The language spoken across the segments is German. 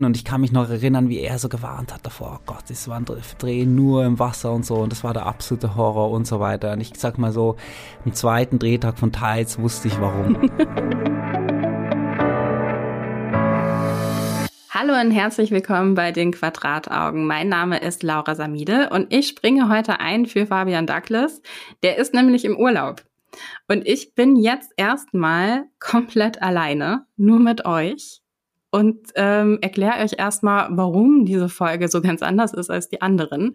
Und ich kann mich noch erinnern, wie er so gewarnt hat davor, oh Gott, das war ein Drehen nur im Wasser und so und das war der absolute Horror und so weiter. Und ich sag mal so, am zweiten Drehtag von Tides wusste ich warum. Hallo und herzlich willkommen bei den Quadrataugen. Mein Name ist Laura Samide und ich springe heute ein für Fabian Douglas. Der ist nämlich im Urlaub. Und ich bin jetzt erstmal komplett alleine, nur mit euch und ähm, erkläre euch erstmal, warum diese Folge so ganz anders ist als die anderen.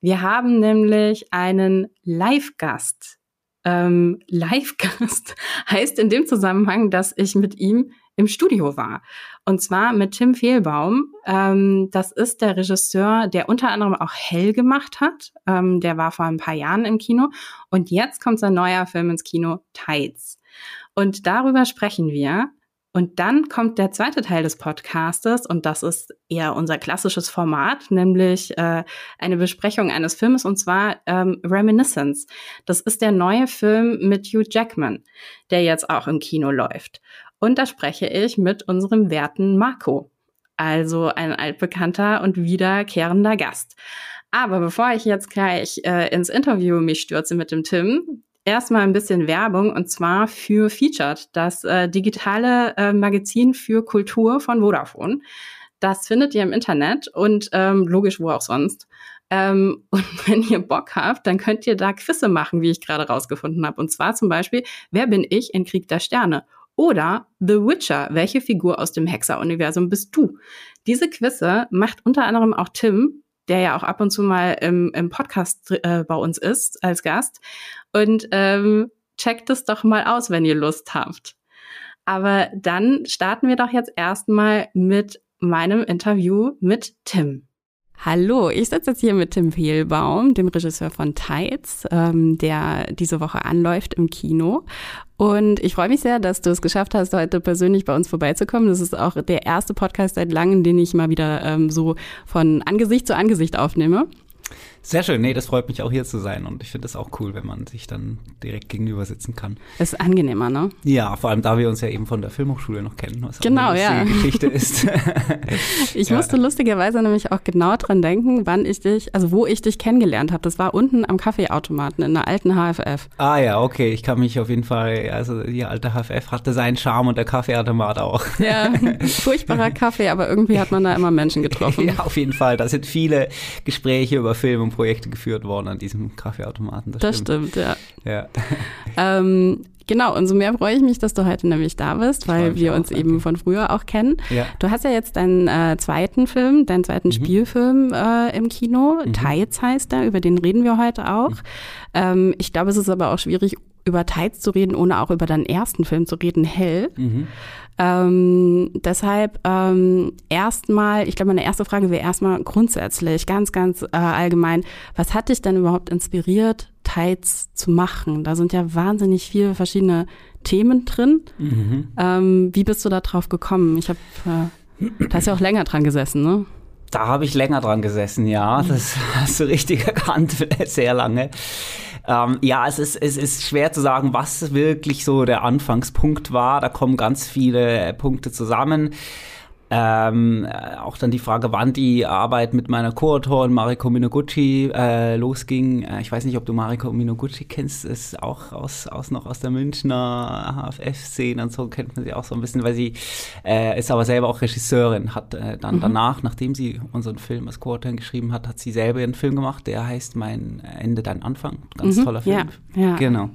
Wir haben nämlich einen Live-Gast. Ähm, Live-Gast heißt in dem Zusammenhang, dass ich mit ihm im Studio war. Und zwar mit Tim Fehlbaum. Ähm, das ist der Regisseur, der unter anderem auch Hell gemacht hat. Ähm, der war vor ein paar Jahren im Kino. Und jetzt kommt sein neuer Film ins Kino, Tides. Und darüber sprechen wir. Und dann kommt der zweite Teil des Podcastes und das ist eher unser klassisches Format, nämlich äh, eine Besprechung eines Films und zwar ähm, Reminiscence. Das ist der neue Film mit Hugh Jackman, der jetzt auch im Kino läuft. Und da spreche ich mit unserem werten Marco, also ein altbekannter und wiederkehrender Gast. Aber bevor ich jetzt gleich äh, ins Interview mich stürze mit dem Tim, erstmal ein bisschen Werbung und zwar für Featured, das äh, digitale äh, Magazin für Kultur von Vodafone. Das findet ihr im Internet und ähm, logisch wo auch sonst. Ähm, und wenn ihr Bock habt, dann könnt ihr da Quizze machen, wie ich gerade rausgefunden habe. Und zwar zum Beispiel, wer bin ich in Krieg der Sterne? Oder The Witcher, welche Figur aus dem Hexer-Universum bist du? Diese Quizze macht unter anderem auch Tim, der ja auch ab und zu mal im, im Podcast äh, bei uns ist als Gast. Und ähm, checkt es doch mal aus, wenn ihr Lust habt. Aber dann starten wir doch jetzt erstmal mit meinem Interview mit Tim. Hallo, ich sitze jetzt hier mit Tim Fehlbaum, dem Regisseur von Tides, ähm, der diese Woche anläuft im Kino. Und ich freue mich sehr, dass du es geschafft hast, heute persönlich bei uns vorbeizukommen. Das ist auch der erste Podcast seit langem, den ich mal wieder ähm, so von Angesicht zu Angesicht aufnehme. Sehr schön, nee, das freut mich auch hier zu sein und ich finde es auch cool, wenn man sich dann direkt gegenüber sitzen kann. Das ist angenehmer, ne? Ja, vor allem da wir uns ja eben von der Filmhochschule noch kennen, was genau, auch eine ja. Geschichte ist. ich ja. musste lustigerweise nämlich auch genau dran denken, wann ich dich, also wo ich dich kennengelernt habe. Das war unten am Kaffeeautomaten in der alten HFF. Ah ja, okay, ich kann mich auf jeden Fall, also die alte HFF hatte seinen Charme und der Kaffeeautomat auch. Ja, furchtbarer Kaffee, aber irgendwie hat man da immer Menschen getroffen. ja, auf jeden Fall. Da sind viele Gespräche über Film und Projekte geführt worden an diesem Kaffeeautomaten. Das, das stimmt. stimmt, ja. ja. ähm, genau, und so mehr freue ich mich, dass du heute nämlich da bist, weil wir auch, uns danke. eben von früher auch kennen. Ja. Du hast ja jetzt deinen äh, zweiten Film, deinen zweiten mhm. Spielfilm äh, im Kino. Mhm. Tides heißt der, über den reden wir heute auch. Mhm. Ähm, ich glaube, es ist aber auch schwierig, über Tides zu reden, ohne auch über deinen ersten Film zu reden, Hell. Mhm. Ähm, deshalb ähm, erstmal, ich glaube, meine erste Frage wäre erstmal grundsätzlich, ganz, ganz äh, allgemein, was hat dich denn überhaupt inspiriert, Tides zu machen? Da sind ja wahnsinnig viele verschiedene Themen drin. Mhm. Ähm, wie bist du da drauf gekommen? Ich habe, äh, da hast ja auch länger dran gesessen, ne? Da habe ich länger dran gesessen, ja. Das hast du richtig erkannt, sehr lange. Ähm, ja, es ist, es ist schwer zu sagen, was wirklich so der Anfangspunkt war. Da kommen ganz viele Punkte zusammen. Ähm, auch dann die Frage, wann die Arbeit mit meiner Co-Autorin Mariko Minoguchi äh, losging. Äh, ich weiß nicht, ob du Mariko Minoguchi kennst, ist auch aus, aus noch aus der Münchner HFF-Szene und so kennt man sie auch so ein bisschen, weil sie äh, ist aber selber auch Regisseurin, hat äh, dann mhm. danach, nachdem sie unseren Film als Co-Autorin geschrieben hat, hat sie selber einen Film gemacht, der heißt Mein Ende, dein Anfang. Ganz mhm. toller Film. Ja, ja. Genau.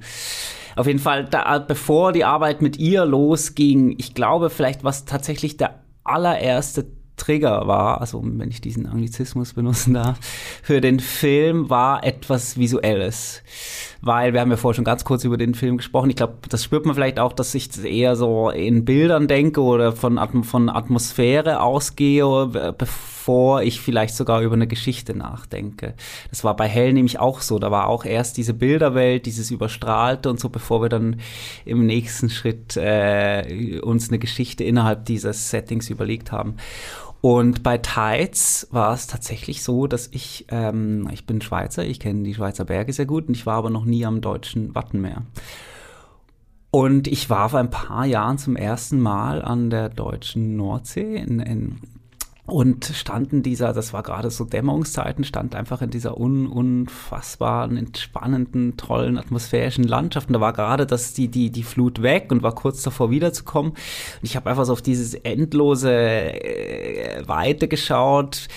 Auf jeden Fall, da, bevor die Arbeit mit ihr losging, ich glaube vielleicht, was tatsächlich der allererste Trigger war, also wenn ich diesen Anglizismus benutzen darf, für den Film war etwas Visuelles. Weil wir haben ja vorher schon ganz kurz über den Film gesprochen. Ich glaube, das spürt man vielleicht auch, dass ich eher so in Bildern denke oder von, von Atmosphäre ausgehe, bevor ich vielleicht sogar über eine Geschichte nachdenke. Das war bei Hell nämlich auch so. Da war auch erst diese Bilderwelt, dieses Überstrahlte und so, bevor wir dann im nächsten Schritt äh, uns eine Geschichte innerhalb dieses Settings überlegt haben. Und bei Tides war es tatsächlich so, dass ich, ähm, ich bin Schweizer, ich kenne die Schweizer Berge sehr gut und ich war aber noch nie am deutschen Wattenmeer. Und ich war vor ein paar Jahren zum ersten Mal an der deutschen Nordsee in, in und standen dieser, das war gerade so Dämmerungszeiten, stand einfach in dieser un, unfassbaren, entspannenden, tollen atmosphärischen Landschaft. Und da war gerade das, die, die, die Flut weg und war kurz davor wiederzukommen. Und ich habe einfach so auf dieses endlose äh, Weite geschaut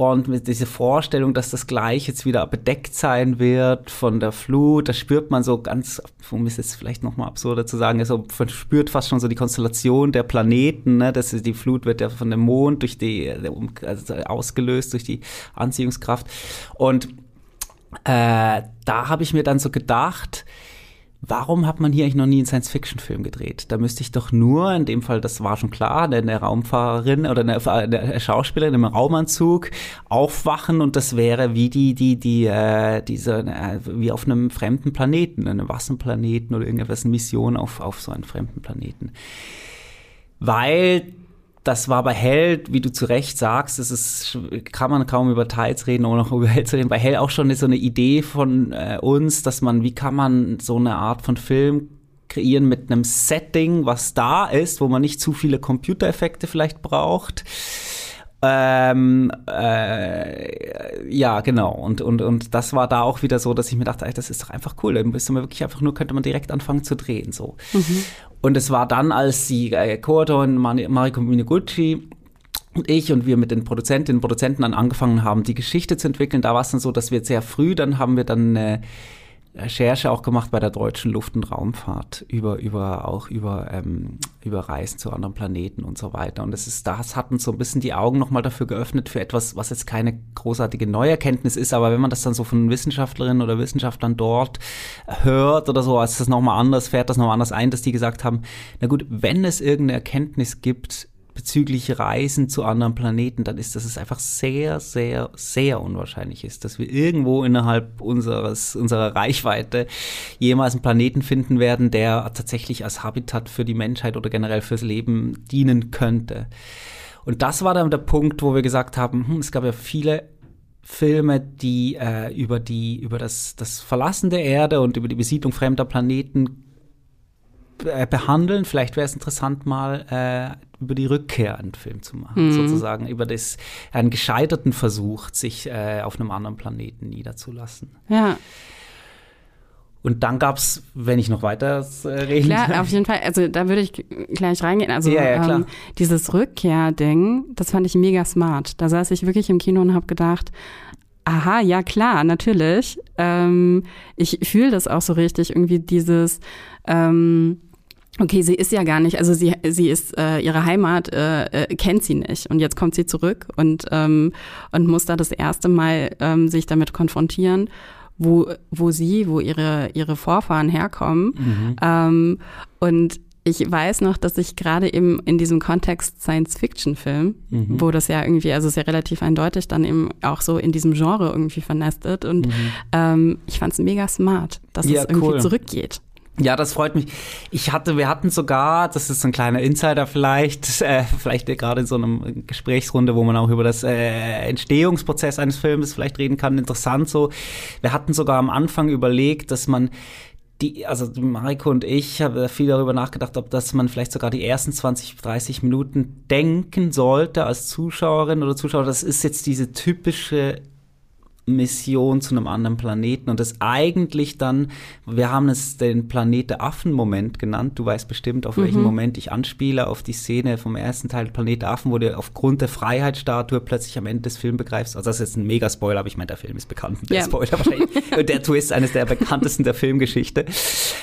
und mit dieser Vorstellung, dass das gleich jetzt wieder bedeckt sein wird von der Flut, da spürt man so ganz, um es jetzt vielleicht nochmal absurder zu sagen, also man spürt fast schon so die Konstellation der Planeten, ne? dass die Flut wird ja von dem Mond durch die, also ausgelöst durch die Anziehungskraft. Und äh, da habe ich mir dann so gedacht, warum hat man hier eigentlich noch nie einen Science-Fiction-Film gedreht? Da müsste ich doch nur, in dem Fall, das war schon klar, eine, Raumfahrerin oder eine, eine, Schauspielerin im Raumanzug aufwachen und das wäre wie die, die, die, äh, diese, äh, wie auf einem fremden Planeten, einem Wasserplaneten oder irgendetwas, eine Mission auf, auf so einen fremden Planeten. Weil das war bei Hell, wie du zu Recht sagst, es ist, kann man kaum über Teils reden, ohne noch über Hell zu reden. Bei Hell auch schon so eine Idee von äh, uns, dass man, wie kann man so eine Art von Film kreieren mit einem Setting, was da ist, wo man nicht zu viele Computereffekte vielleicht braucht ähm, äh, ja, genau. Und, und, und das war da auch wieder so, dass ich mir dachte, ey, das ist doch einfach cool. Dann müsste man wirklich einfach nur, könnte man direkt anfangen zu drehen. so. Mhm. Und es war dann, als die äh, Co-Autorin Mariko Minaguchi und ich und wir mit den Produzentinnen und Produzenten dann angefangen haben, die Geschichte zu entwickeln, da war es dann so, dass wir sehr früh, dann haben wir dann äh, Recherche auch gemacht bei der deutschen Luft- und Raumfahrt über, über auch über, ähm, über Reisen zu anderen Planeten und so weiter. Und es ist, das hat uns so ein bisschen die Augen nochmal dafür geöffnet für etwas, was jetzt keine großartige Neuerkenntnis ist, aber wenn man das dann so von Wissenschaftlerinnen oder Wissenschaftlern dort hört oder so, als das nochmal anders, fährt das nochmal anders ein, dass die gesagt haben, na gut, wenn es irgendeine Erkenntnis gibt, bezüglich Reisen zu anderen Planeten, dann ist, dass es einfach sehr, sehr, sehr unwahrscheinlich ist, dass wir irgendwo innerhalb unseres, unserer Reichweite jemals einen Planeten finden werden, der tatsächlich als Habitat für die Menschheit oder generell fürs Leben dienen könnte. Und das war dann der Punkt, wo wir gesagt haben, hm, es gab ja viele Filme, die äh, über die über das das Verlassen der Erde und über die Besiedlung fremder Planeten äh, behandeln. Vielleicht wäre es interessant, mal äh, über die Rückkehr einen Film zu machen, mhm. sozusagen über das, einen gescheiterten Versuch, sich äh, auf einem anderen Planeten niederzulassen. Ja. Und dann gab es, wenn ich noch weiter äh, reden Klar, auf jeden Fall. Also da würde ich gleich reingehen. Also ja, ja, ähm, dieses Rückkehrding, das fand ich mega smart. Da saß ich wirklich im Kino und habe gedacht, aha, ja klar, natürlich. Ähm, ich fühle das auch so richtig, irgendwie dieses ähm, okay, sie ist ja gar nicht, also sie, sie ist, äh, ihre Heimat äh, äh, kennt sie nicht und jetzt kommt sie zurück und, ähm, und muss da das erste Mal ähm, sich damit konfrontieren, wo, wo sie, wo ihre, ihre Vorfahren herkommen. Mhm. Ähm, und ich weiß noch, dass ich gerade eben in diesem Kontext Science-Fiction-Film, mhm. wo das ja irgendwie, also sehr relativ eindeutig dann eben auch so in diesem Genre irgendwie vernestet und mhm. ähm, ich fand es mega smart, dass ja, es irgendwie cool. zurückgeht. Ja, das freut mich. Ich hatte, wir hatten sogar, das ist ein kleiner Insider vielleicht, äh, vielleicht gerade in so einem Gesprächsrunde, wo man auch über das äh, Entstehungsprozess eines Films vielleicht reden kann, interessant so. Wir hatten sogar am Anfang überlegt, dass man die, also Mariko und ich haben viel darüber nachgedacht, ob das man vielleicht sogar die ersten 20, 30 Minuten denken sollte als Zuschauerin oder Zuschauer. Das ist jetzt diese typische Mission zu einem anderen Planeten und das eigentlich dann, wir haben es den Planet der Affen-Moment genannt. Du weißt bestimmt, auf mhm. welchen Moment ich anspiele, auf die Szene vom ersten Teil Planet der Affen, wo du aufgrund der Freiheitsstatue plötzlich am Ende des Films begreifst. Also das ist jetzt ein Mega-Spoiler, aber ich meine, der Film ist bekannt. Der ja. Spoiler wahrscheinlich. der Twist eines der bekanntesten der Filmgeschichte.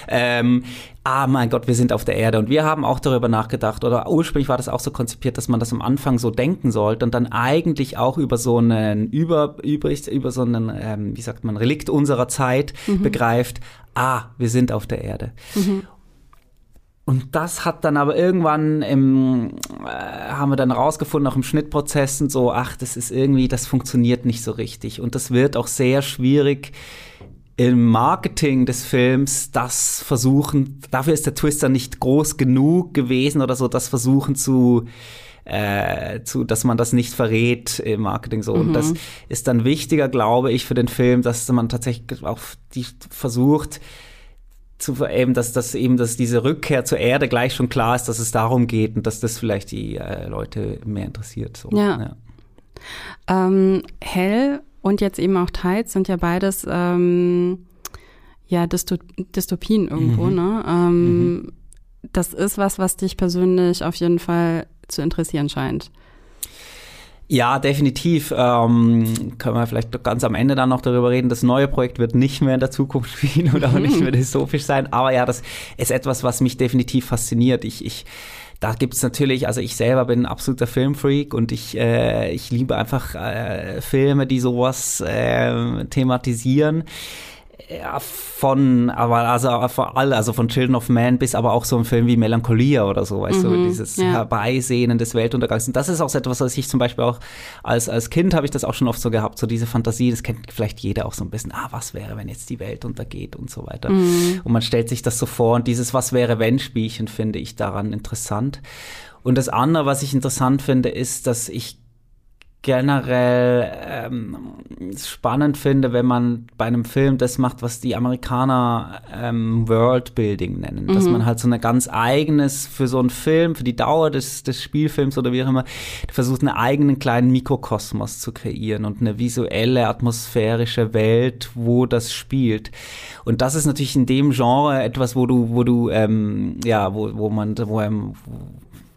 Ähm, ah mein Gott, wir sind auf der Erde. Und wir haben auch darüber nachgedacht, oder ursprünglich war das auch so konzipiert, dass man das am Anfang so denken sollte und dann eigentlich auch über so einen, über, über, über so einen, ähm, wie sagt man, Relikt unserer Zeit mhm. begreift, ah, wir sind auf der Erde. Mhm. Und das hat dann aber irgendwann im, äh, haben wir dann rausgefunden, auch im Schnittprozess und so, ach, das ist irgendwie, das funktioniert nicht so richtig. Und das wird auch sehr schwierig, im Marketing des Films das versuchen, dafür ist der Twister nicht groß genug gewesen oder so, das versuchen zu, äh, zu, dass man das nicht verrät im Marketing so. Mhm. Und das ist dann wichtiger, glaube ich, für den Film, dass man tatsächlich auch die versucht, zu eben, dass das eben, dass diese Rückkehr zur Erde gleich schon klar ist, dass es darum geht und dass das vielleicht die äh, Leute mehr interessiert. So. Ja. ja. Ähm, Hell und jetzt eben auch Tides sind ja beides ähm, ja Dysto Dystopien irgendwo, mhm. ne? Ähm, mhm. Das ist was, was dich persönlich auf jeden Fall zu interessieren scheint. Ja, definitiv. Ähm, können wir vielleicht ganz am Ende dann noch darüber reden. Das neue Projekt wird nicht mehr in der Zukunft spielen oder auch nicht mehr dystopisch sein. Aber ja, das ist etwas, was mich definitiv fasziniert. Ich, ich da gibt's natürlich, also ich selber bin ein absoluter Filmfreak und ich, äh, ich liebe einfach äh, Filme, die sowas äh, thematisieren ja, von, aber also von alle, also von Children of Man bis aber auch so ein Film wie Melancholia oder so, weißt mhm, du, dieses ja. Herbeisehnen des Weltuntergangs. Und das ist auch so etwas, was ich zum Beispiel auch als, als Kind habe ich das auch schon oft so gehabt, so diese Fantasie, das kennt vielleicht jeder auch so ein bisschen, ah, was wäre, wenn jetzt die Welt untergeht und so weiter. Mhm. Und man stellt sich das so vor und dieses Was wäre, wenn Spielchen finde ich daran interessant. Und das andere, was ich interessant finde, ist, dass ich generell ähm, spannend finde, wenn man bei einem Film das macht, was die Amerikaner ähm, Worldbuilding nennen. Mhm. Dass man halt so ein ganz eigenes für so einen Film, für die Dauer des, des Spielfilms oder wie auch immer, versucht, einen eigenen kleinen Mikrokosmos zu kreieren und eine visuelle, atmosphärische Welt, wo das spielt. Und das ist natürlich in dem Genre etwas, wo du, wo du, ähm, ja, wo, wo man, wo, ähm,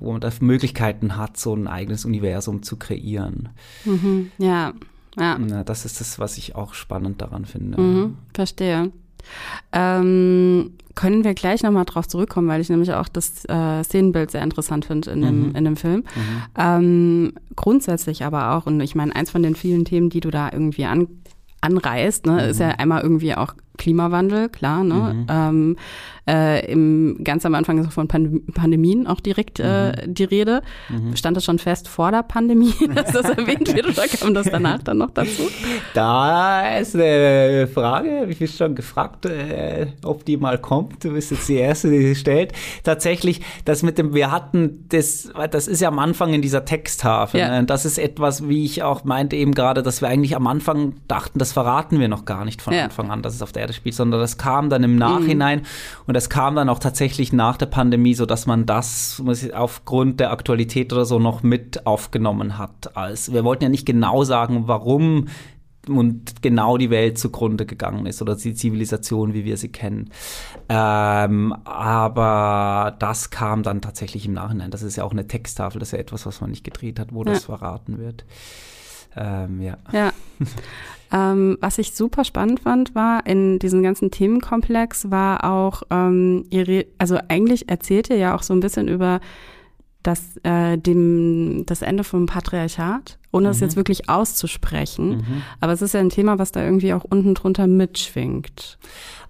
wo man da Möglichkeiten hat, so ein eigenes Universum zu kreieren. Mhm, ja, ja. ja. Das ist das, was ich auch spannend daran finde. Mhm, verstehe. Ähm, können wir gleich nochmal drauf zurückkommen, weil ich nämlich auch das äh, Szenenbild sehr interessant finde in, dem, mhm. in dem Film. Mhm. Ähm, grundsätzlich aber auch, und ich meine, eins von den vielen Themen, die du da irgendwie an, anreißt, ne, ist ja mhm. einmal irgendwie auch Klimawandel, klar, ne? Mhm. Ähm, äh, im, ganz am Anfang ist auch von Pandem Pandemien auch direkt äh, mhm. die Rede. Mhm. Stand das schon fest vor der Pandemie, dass das erwähnt wird oder kam das danach dann noch dazu? Da ist eine Frage, wie viel schon gefragt, äh, ob die mal kommt. Du bist jetzt die Erste, die sie stellt. Tatsächlich, das mit dem, wir hatten das, das ist ja am Anfang in dieser Texttafel. Ja. Ne? Das ist etwas, wie ich auch meinte eben gerade, dass wir eigentlich am Anfang dachten, das verraten wir noch gar nicht von ja. Anfang an, dass es auf der Erde spielt, sondern das kam dann im Nachhinein mhm. und das kam dann auch tatsächlich nach der Pandemie, so dass man das aufgrund der Aktualität oder so noch mit aufgenommen hat. Als wir wollten ja nicht genau sagen, warum und genau die Welt zugrunde gegangen ist oder die Zivilisation, wie wir sie kennen. Ähm, aber das kam dann tatsächlich im Nachhinein. Das ist ja auch eine Texttafel, das ist ja etwas, was man nicht gedreht hat, wo ja. das verraten wird. Ähm, ja. ja. Ähm, was ich super spannend fand, war in diesem ganzen Themenkomplex war auch, ähm, ihre, also eigentlich erzählt ihr ja auch so ein bisschen über das, äh, dem, das Ende vom Patriarchat, ohne mhm. es jetzt wirklich auszusprechen. Mhm. Aber es ist ja ein Thema, was da irgendwie auch unten drunter mitschwingt.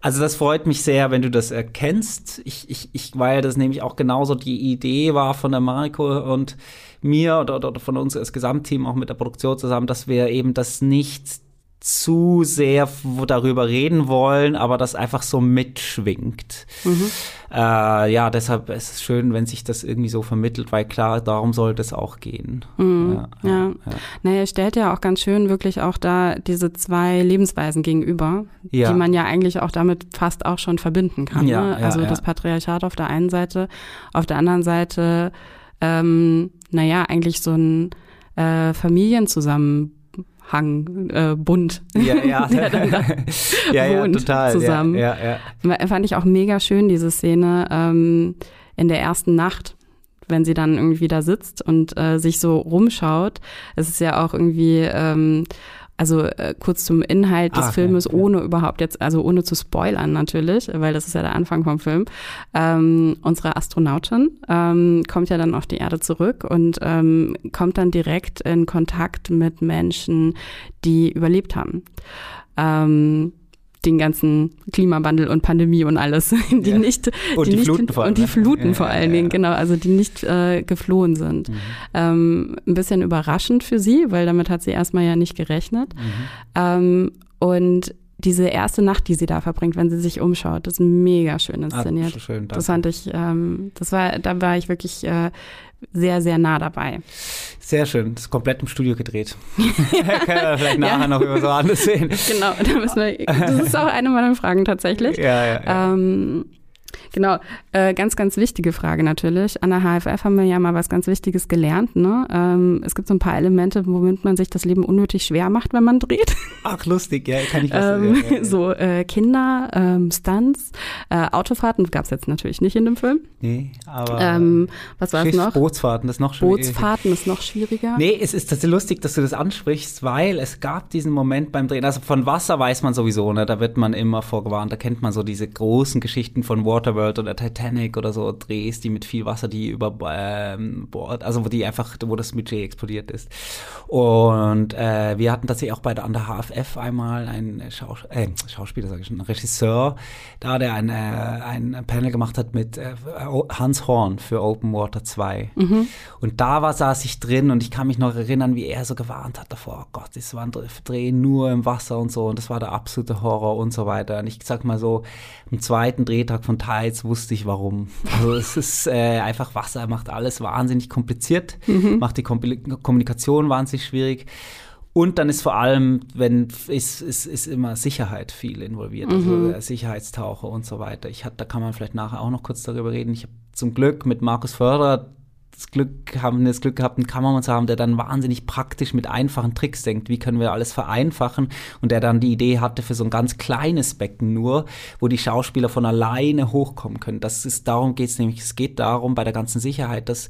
Also das freut mich sehr, wenn du das erkennst. Ich, ich, ich, weil das nämlich auch genauso die Idee war von der Mariko und mir oder, oder von uns als Gesamtteam auch mit der Produktion zusammen, dass wir eben das nicht zu sehr darüber reden wollen, aber das einfach so mitschwingt. Mhm. Äh, ja, deshalb ist es schön, wenn sich das irgendwie so vermittelt, weil klar, darum sollte es auch gehen. Mhm. Ja, ja. ja. ja. Naja, stellt ja auch ganz schön wirklich auch da diese zwei Lebensweisen gegenüber, ja. die man ja eigentlich auch damit fast auch schon verbinden kann. Ja, ne? Also das Patriarchat auf der einen Seite, auf der anderen Seite, ähm, naja, eigentlich so ein äh, Familienzusammenbruch Hang, äh, bunt. Ja, ja. ja, ja, total. Zusammen. Ja, ja, ja. Fand ich auch mega schön, diese Szene ähm, in der ersten Nacht, wenn sie dann irgendwie da sitzt und äh, sich so rumschaut. Es ist ja auch irgendwie ähm, also äh, kurz zum Inhalt des ah, Filmes, okay, ohne überhaupt jetzt, also ohne zu spoilern natürlich, weil das ist ja der Anfang vom Film. Ähm, unsere Astronautin ähm, kommt ja dann auf die Erde zurück und ähm, kommt dann direkt in Kontakt mit Menschen, die überlebt haben. Ähm, den ganzen Klimawandel und Pandemie und alles, die ja. nicht und die, die nicht, Fluten vor allem, und die Fluten ja, vor allen Dingen, genau, also die nicht äh, geflohen sind. Mhm. Ähm, ein bisschen überraschend für sie, weil damit hat sie erstmal ja nicht gerechnet. Mhm. Ähm, und diese erste Nacht, die sie da verbringt, wenn sie sich umschaut, das ist mega schön ah, inszeniert. Ah, schön, das fand ich, ähm, das war, da war ich wirklich äh, sehr, sehr nah dabei. Sehr schön. Das ist komplett im Studio gedreht. Können wir vielleicht nachher ja. noch über so anderes sehen. Genau, da müssen wir, das ist auch eine meiner Fragen tatsächlich. Ja, ja, ja. Ähm, Genau, äh, ganz, ganz wichtige Frage natürlich. An der HFF haben wir ja mal was ganz Wichtiges gelernt. Ne? Ähm, es gibt so ein paar Elemente, womit man sich das Leben unnötig schwer macht, wenn man dreht. Ach, lustig, ja, kann ich was ähm, ja, ja. So äh, Kinder, ähm, Stunts, äh, Autofahrten gab es jetzt natürlich nicht in dem Film. Nee, aber ähm, was war es noch? Bootsfahrten, das ist noch schwieriger. Bootsfahrten ist noch schwieriger. Nee, es ist tatsächlich lustig, dass du das ansprichst, weil es gab diesen Moment beim Drehen, also von Wasser weiß man sowieso, ne? da wird man immer vorgewarnt, da kennt man so diese großen Geschichten von Waterworld oder Titanic oder so Drehs, die mit viel Wasser, die über ähm, Bord, also wo die einfach, wo das Budget explodiert ist. Und äh, wir hatten tatsächlich auch bei der, an der HFF einmal einen Schaus äh, Schauspieler, sage ich schon, einen Regisseur, da der ein, äh, ein Panel gemacht hat mit äh, Hans Horn für Open Water 2. Mhm. Und da war, saß ich drin und ich kann mich noch erinnern, wie er so gewarnt hat davor, oh Gott, das war ein Dreh nur im Wasser und so und das war der absolute Horror und so weiter. Und ich sag mal so, am zweiten Drehtag von Tides wusste ich warum. Also es ist äh, einfach Wasser, macht alles wahnsinnig kompliziert, mhm. macht die Kommunikation wahnsinnig schwierig. Und dann ist vor allem, wenn ist, ist, ist immer Sicherheit viel involviert, also mhm. also Sicherheitstaucher und so weiter. Ich hatte, da kann man vielleicht nachher auch noch kurz darüber reden. Ich habe zum Glück mit Markus Förderer das Glück haben das Glück gehabt, einen Kameramann zu haben, der dann wahnsinnig praktisch mit einfachen Tricks denkt, wie können wir alles vereinfachen und der dann die Idee hatte für so ein ganz kleines Becken nur, wo die Schauspieler von alleine hochkommen können. Das ist darum geht es nämlich. Es geht darum bei der ganzen Sicherheit, dass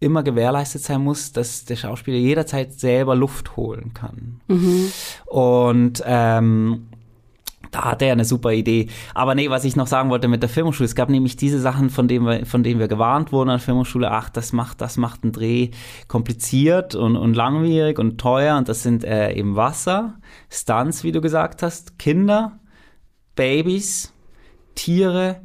immer gewährleistet sein muss, dass der Schauspieler jederzeit selber Luft holen kann. Mhm. Und ähm, da hat er eine super Idee. Aber nee, was ich noch sagen wollte mit der Filmhochschule, es gab nämlich diese Sachen, von denen wir, von denen wir gewarnt wurden an der Filmhochschule, ach, das macht, das macht einen Dreh kompliziert und, und langwierig und teuer und das sind äh, eben Wasser, Stunts, wie du gesagt hast, Kinder, Babys, Tiere,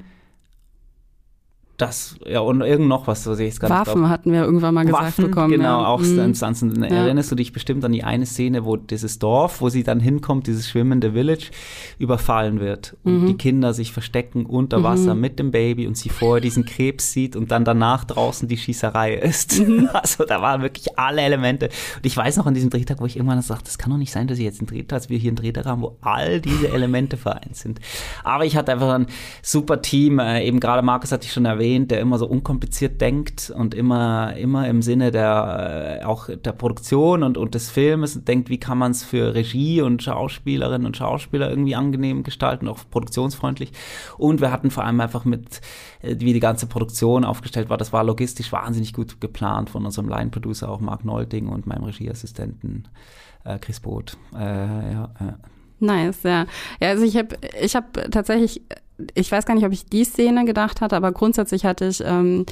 das, ja, und irgend noch was, so sehe ich es gar Waffen nicht. hatten wir irgendwann mal gesagt Waffen, bekommen. Genau, ja. auch mhm. Stanzen. Erinnerst du dich bestimmt an die eine Szene, wo dieses Dorf, wo sie dann hinkommt, dieses schwimmende Village, überfallen wird und mhm. die Kinder sich verstecken unter Wasser mhm. mit dem Baby und sie vorher diesen Krebs sieht und dann danach draußen die Schießerei ist. Mhm. Also da waren wirklich alle Elemente. Und ich weiß noch an diesem Drehtag, wo ich irgendwann sagte, das kann doch nicht sein, dass ich jetzt einen Drehtag, dass wir hier einen Drehtag haben, wo all diese Elemente vereint sind. Aber ich hatte einfach ein super Team, äh, eben gerade Markus hatte ich schon erwähnt, erwähnt, der immer so unkompliziert denkt und immer, immer im Sinne der, äh, auch der Produktion und, und des Filmes denkt, wie kann man es für Regie und Schauspielerinnen und Schauspieler irgendwie angenehm gestalten, auch produktionsfreundlich. Und wir hatten vor allem einfach mit, äh, wie die ganze Produktion aufgestellt war, das war logistisch wahnsinnig gut geplant von unserem Line-Producer, auch Mark Nolding und meinem Regieassistenten äh, Chris Boot. Äh, ja, äh. Nice, ja. Ja, also ich habe ich hab tatsächlich ich weiß gar nicht, ob ich die Szene gedacht hatte, aber grundsätzlich hatte ich, ähm,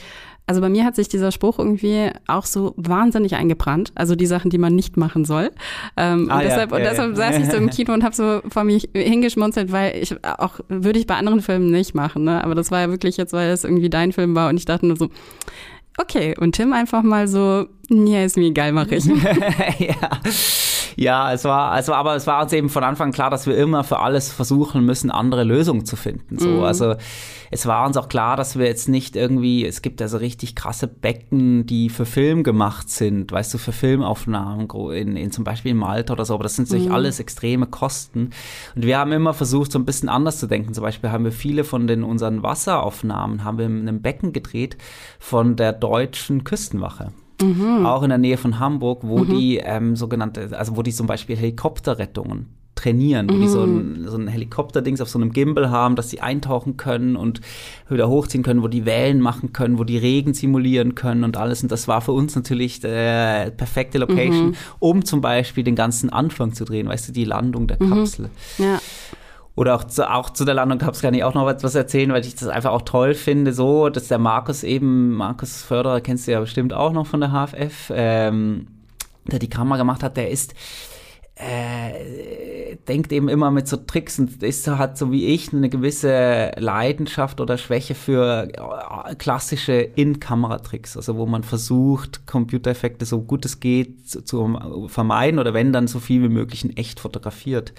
also bei mir hat sich dieser Spruch irgendwie auch so wahnsinnig eingebrannt. Also die Sachen, die man nicht machen soll. Ähm, ah, und deshalb, ja, und deshalb ja. saß ich so im Kino und habe so vor mich hingeschmunzelt, weil ich auch, würde ich bei anderen Filmen nicht machen, ne? Aber das war ja wirklich jetzt, weil es irgendwie dein Film war und ich dachte nur so, okay, und Tim einfach mal so, ja, ist mir egal, mache ich. ja. Ja, es war, es war, aber es war uns eben von Anfang klar, dass wir immer für alles versuchen müssen, andere Lösungen zu finden. So, mhm. also es war uns auch klar, dass wir jetzt nicht irgendwie, es gibt also richtig krasse Becken, die für Film gemacht sind, weißt du, für Filmaufnahmen in, in zum Beispiel in Malta oder so, aber das sind natürlich mhm. alles extreme Kosten. Und wir haben immer versucht, so ein bisschen anders zu denken. Zum Beispiel haben wir viele von den unseren Wasseraufnahmen haben wir in einem Becken gedreht von der deutschen Küstenwache. Mhm. Auch in der Nähe von Hamburg, wo mhm. die ähm, sogenannte, also wo die zum Beispiel Helikopterrettungen trainieren, wo die so ein, mhm. so ein Helikopterdings auf so einem Gimbal haben, dass sie eintauchen können und wieder hochziehen können, wo die Wellen machen können, wo die Regen simulieren können und alles. Und das war für uns natürlich der perfekte Location, mhm. um zum Beispiel den ganzen Anfang zu drehen, weißt du, die Landung der mhm. Kapsel. Ja oder auch zu, auch zu der Landung Cups kann ich auch noch etwas erzählen, weil ich das einfach auch toll finde, so, dass der Markus eben, Markus Förderer kennst du ja bestimmt auch noch von der HFF, ähm, der die Kamera gemacht hat, der ist, äh, denkt eben immer mit so Tricks und ist hat so wie ich eine gewisse Leidenschaft oder Schwäche für äh, klassische In-Kamera-Tricks, also wo man versucht, Computereffekte so gut es geht zu, zu vermeiden oder wenn dann so viel wie möglich in echt fotografiert.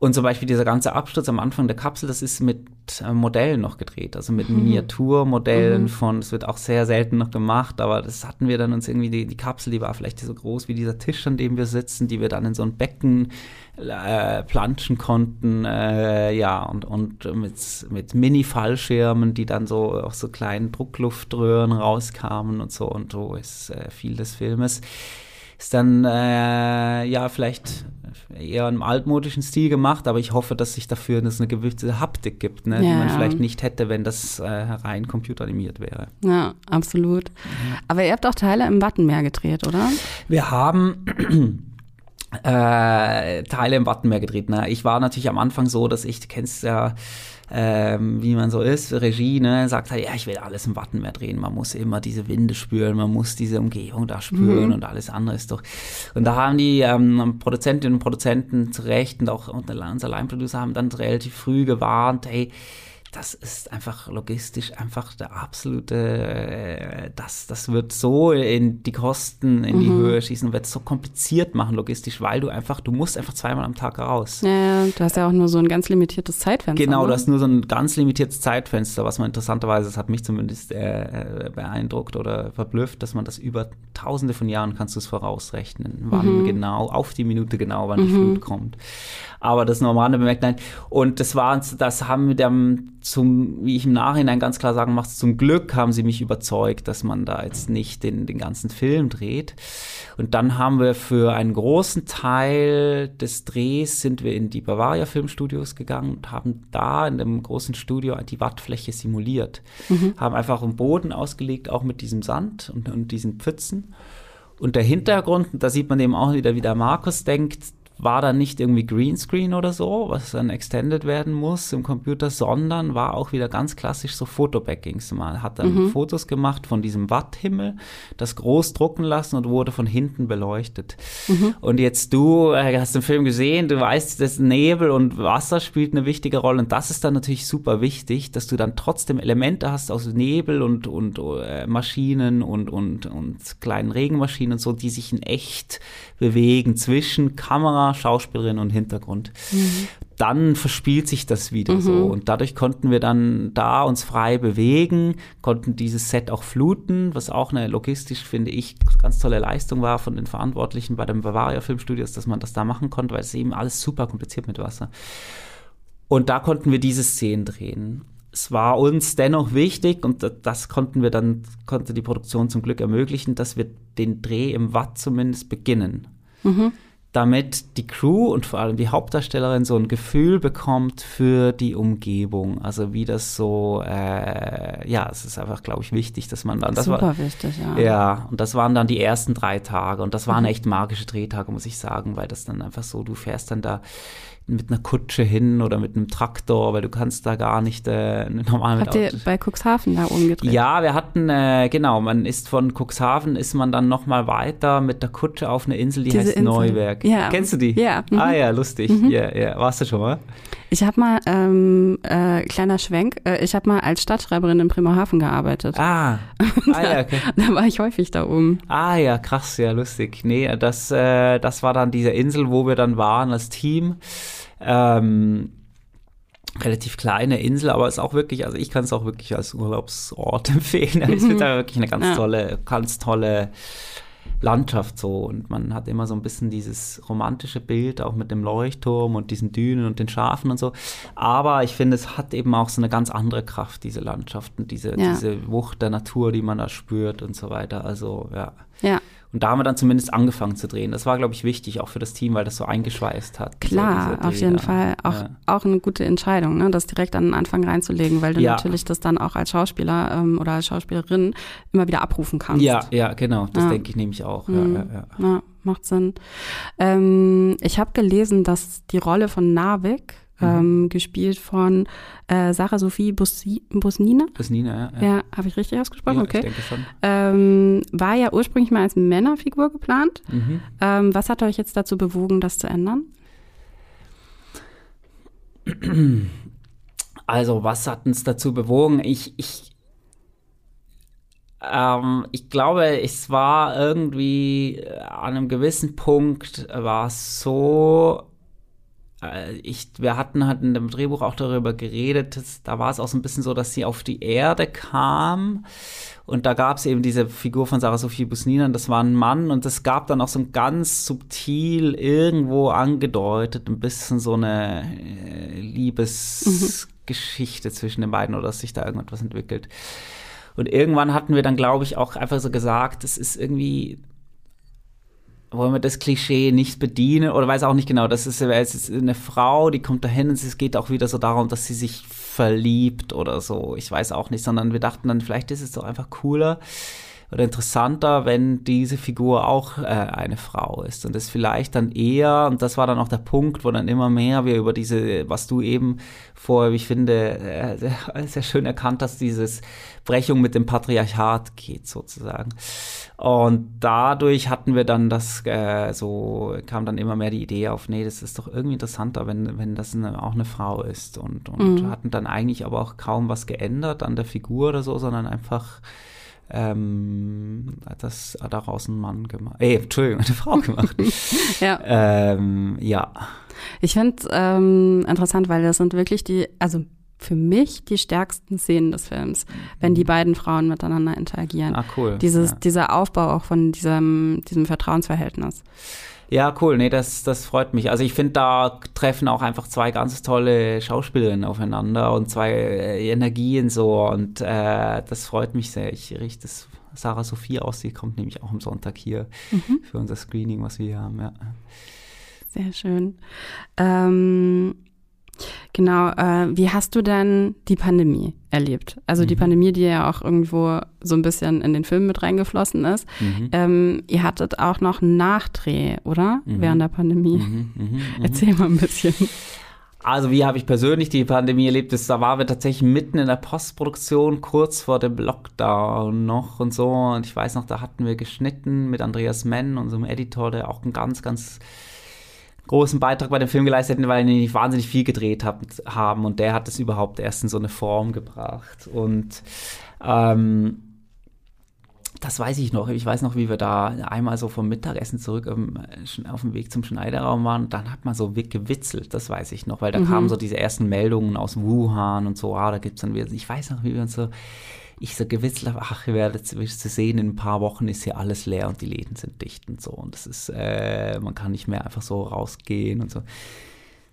Und zum Beispiel dieser ganze Absturz am Anfang der Kapsel, das ist mit äh, Modellen noch gedreht, also mit mhm. Miniaturmodellen mhm. von, es wird auch sehr selten noch gemacht, aber das hatten wir dann uns irgendwie, die, die Kapsel, die war vielleicht so groß wie dieser Tisch, an dem wir sitzen, die wir dann in so ein Becken äh, planschen konnten, äh, ja, und, und mit, mit Mini-Fallschirmen, die dann so aus so kleinen Druckluftröhren rauskamen und so, und so ist äh, viel des Filmes ist dann äh, ja vielleicht eher im altmodischen Stil gemacht, aber ich hoffe, dass sich dafür das eine gewisse Haptik gibt, ne, ja. die man vielleicht nicht hätte, wenn das äh, rein computeranimiert wäre. Ja, absolut. Aber ihr habt auch Teile im Wattenmeer gedreht, oder? Wir haben äh, Teile im Wattenmeer gedreht. Ne? Ich war natürlich am Anfang so, dass ich, du kennst ja ähm, wie man so ist, Regie, ne, sagt halt, ja, ich will alles im Wattenmeer drehen. Man muss immer diese Winde spüren, man muss diese Umgebung da spüren mhm. und alles andere ist doch. Und da haben die ähm, Produzentinnen und Produzenten zu Recht und auch unser Line-Producer haben dann relativ früh gewarnt, hey, das ist einfach logistisch einfach der absolute, äh, das, das wird so in die Kosten in mhm. die Höhe schießen, wird es so kompliziert machen logistisch, weil du einfach, du musst einfach zweimal am Tag raus. Ja, du hast ja auch nur so ein ganz limitiertes Zeitfenster. Genau, ne? du hast nur so ein ganz limitiertes Zeitfenster, was man interessanterweise, das hat mich zumindest äh, beeindruckt oder verblüfft, dass man das über tausende von Jahren kannst du es vorausrechnen, wann mhm. genau, auf die Minute genau, wann mhm. die Flut kommt. Aber das normale bemerkt, nein. Und das war, das haben wir dann zum, wie ich im Nachhinein ganz klar sagen muss, zum Glück haben sie mich überzeugt, dass man da jetzt nicht den, den ganzen Film dreht. Und dann haben wir für einen großen Teil des Drehs sind wir in die Bavaria Filmstudios gegangen und haben da in dem großen Studio die Wattfläche simuliert. Mhm. Haben einfach einen Boden ausgelegt, auch mit diesem Sand und, und diesen Pfützen. Und der Hintergrund, da sieht man eben auch wieder, wie der Markus denkt, war dann nicht irgendwie Greenscreen oder so, was dann extended werden muss im Computer, sondern war auch wieder ganz klassisch so Fotobackings. Man hat dann mhm. Fotos gemacht von diesem Watthimmel, das groß drucken lassen und wurde von hinten beleuchtet. Mhm. Und jetzt du äh, hast den Film gesehen, du weißt, dass Nebel und Wasser spielt eine wichtige Rolle und das ist dann natürlich super wichtig, dass du dann trotzdem Elemente hast aus Nebel und, und äh, Maschinen und, und, und kleinen Regenmaschinen und so, die sich in echt bewegen zwischen Kamera, Schauspielerin und Hintergrund. Mhm. Dann verspielt sich das wieder mhm. so und dadurch konnten wir dann da uns frei bewegen, konnten dieses Set auch fluten, was auch eine logistisch, finde ich, ganz tolle Leistung war von den Verantwortlichen bei dem Bavaria Filmstudios, dass man das da machen konnte, weil es eben alles super kompliziert mit Wasser. Und da konnten wir diese Szenen drehen es war uns dennoch wichtig und das konnten wir dann, konnte die Produktion zum Glück ermöglichen, dass wir den Dreh im Watt zumindest beginnen. Mhm. Damit die Crew und vor allem die Hauptdarstellerin so ein Gefühl bekommt für die Umgebung. Also wie das so, äh, ja, es ist einfach, glaube ich, wichtig, dass man dann. Das Super war, wichtig, ja. Ja, und das waren dann die ersten drei Tage und das waren mhm. echt magische Drehtage, muss ich sagen, weil das dann einfach so, du fährst dann da mit einer Kutsche hin oder mit einem Traktor, weil du kannst da gar nicht äh, normal Habt ihr bei Cuxhaven da oben gedreht? Ja, wir hatten, äh, genau, man ist von Cuxhaven, ist man dann nochmal weiter mit der Kutsche auf eine Insel, die Diese heißt Insel. Neuwerk. Ja. Kennst du die? Ja. Mhm. Ah ja, lustig. Mhm. Ja, ja. Warst du schon mal? Ich habe mal, ähm, äh, kleiner Schwenk, äh, ich habe mal als Stadtschreiberin in Bremerhaven gearbeitet. Ah, ah ja, okay. da war ich häufig da oben. Ah ja, krass, ja, lustig. Nee, das, äh, das war dann diese Insel, wo wir dann waren als Team. Ähm, relativ kleine Insel, aber es ist auch wirklich, also ich kann es auch wirklich als Urlaubsort empfehlen. Mhm. Es wird da wirklich eine ganz ja. tolle, ganz tolle Landschaft so und man hat immer so ein bisschen dieses romantische Bild auch mit dem Leuchtturm und diesen Dünen und den Schafen und so. Aber ich finde, es hat eben auch so eine ganz andere Kraft, diese Landschaften, diese, ja. diese Wucht der Natur, die man da spürt und so weiter. Also ja. Ja. Und da haben wir dann zumindest angefangen zu drehen. Das war, glaube ich, wichtig, auch für das Team, weil das so eingeschweißt hat. Klar, auf jeden Fall. Auch, ja. auch eine gute Entscheidung, ne? das direkt an den Anfang reinzulegen, weil du ja. natürlich das dann auch als Schauspieler ähm, oder als Schauspielerin immer wieder abrufen kannst. Ja, ja, genau. Das ja. denke ich nämlich auch. Mhm. Ja, ja, macht Sinn. Ähm, ich habe gelesen, dass die Rolle von Narvik mhm. ähm, gespielt von äh, Sarah Sophie Bussi Busnina. Busnina, ja. Ja, ja habe ich richtig ausgesprochen? Ja, okay. Ich denke schon. Ähm, war ja ursprünglich mal als Männerfigur geplant. Mhm. Ähm, was hat euch jetzt dazu bewogen, das zu ändern? Also, was hat uns dazu bewogen? Ich, ich, ähm, ich glaube, es war irgendwie an einem gewissen Punkt war es so äh, ich, wir hatten halt in dem Drehbuch auch darüber geredet, dass, da war es auch so ein bisschen so, dass sie auf die Erde kam und da gab es eben diese Figur von Sarah Sophie Busnina, das war ein Mann und es gab dann auch so ein ganz subtil irgendwo angedeutet, ein bisschen so eine äh, Liebesgeschichte mhm. zwischen den beiden oder dass sich da irgendetwas entwickelt. Und irgendwann hatten wir dann, glaube ich, auch einfach so gesagt, es ist irgendwie wollen wir das Klischee nicht bedienen oder weiß auch nicht genau, das ist, es ist eine Frau, die kommt dahin und es geht auch wieder so darum, dass sie sich verliebt oder so. Ich weiß auch nicht, sondern wir dachten dann, vielleicht ist es doch einfach cooler, oder interessanter, wenn diese Figur auch äh, eine Frau ist. Und das vielleicht dann eher, und das war dann auch der Punkt, wo dann immer mehr wir über diese, was du eben vorher, wie ich finde, äh, sehr, sehr schön erkannt hast, dieses Brechung mit dem Patriarchat geht sozusagen. Und dadurch hatten wir dann das, äh, so kam dann immer mehr die Idee auf, nee, das ist doch irgendwie interessanter, wenn, wenn das eine, auch eine Frau ist. Und, und mhm. hatten dann eigentlich aber auch kaum was geändert an der Figur oder so, sondern einfach ähm, das daraus ein Mann gemacht. Ey, Entschuldigung, eine Frau gemacht. ja. Ähm, ja. Ich finde es ähm, interessant, weil das sind wirklich die, also für mich die stärksten Szenen des Films, wenn die mhm. beiden Frauen miteinander interagieren. Ah, cool. Dieses, ja. Dieser Aufbau auch von diesem, diesem Vertrauensverhältnis. Ja, cool. Nee, das, das freut mich. Also ich finde, da treffen auch einfach zwei ganz tolle Schauspielerinnen aufeinander und zwei äh, Energien so. Und äh, das freut mich sehr. Ich richte das Sarah Sophie aus. Die kommt nämlich auch am Sonntag hier mhm. für unser Screening, was wir hier haben. Ja. Sehr schön. Ähm, Genau, äh, wie hast du denn die Pandemie erlebt? Also mhm. die Pandemie, die ja auch irgendwo so ein bisschen in den Film mit reingeflossen ist. Mhm. Ähm, ihr hattet auch noch einen Nachdreh, oder? Mhm. Während der Pandemie. Mhm, mhm, mhm. Erzähl mal ein bisschen. Also wie habe ich persönlich die Pandemie erlebt? Da waren wir tatsächlich mitten in der Postproduktion, kurz vor dem Lockdown noch und so. Und ich weiß noch, da hatten wir geschnitten mit Andreas Menn, unserem Editor, der auch ein ganz, ganz großen Beitrag bei dem Film geleistet hätten, weil die nicht wahnsinnig viel gedreht hab, haben und der hat es überhaupt erst in so eine Form gebracht. Und ähm, das weiß ich noch. Ich weiß noch, wie wir da einmal so vom Mittagessen zurück auf, auf dem Weg zum Schneiderraum waren. Und dann hat man so gewitzelt, das weiß ich noch, weil da mhm. kamen so diese ersten Meldungen aus Wuhan und so, ah, da gibt es dann wieder, ich weiß noch, wie wir uns so ich so habe, ach, ihr werdet zu sehen, in ein paar Wochen ist hier alles leer und die Läden sind dicht und so. Und das ist, äh, man kann nicht mehr einfach so rausgehen und so.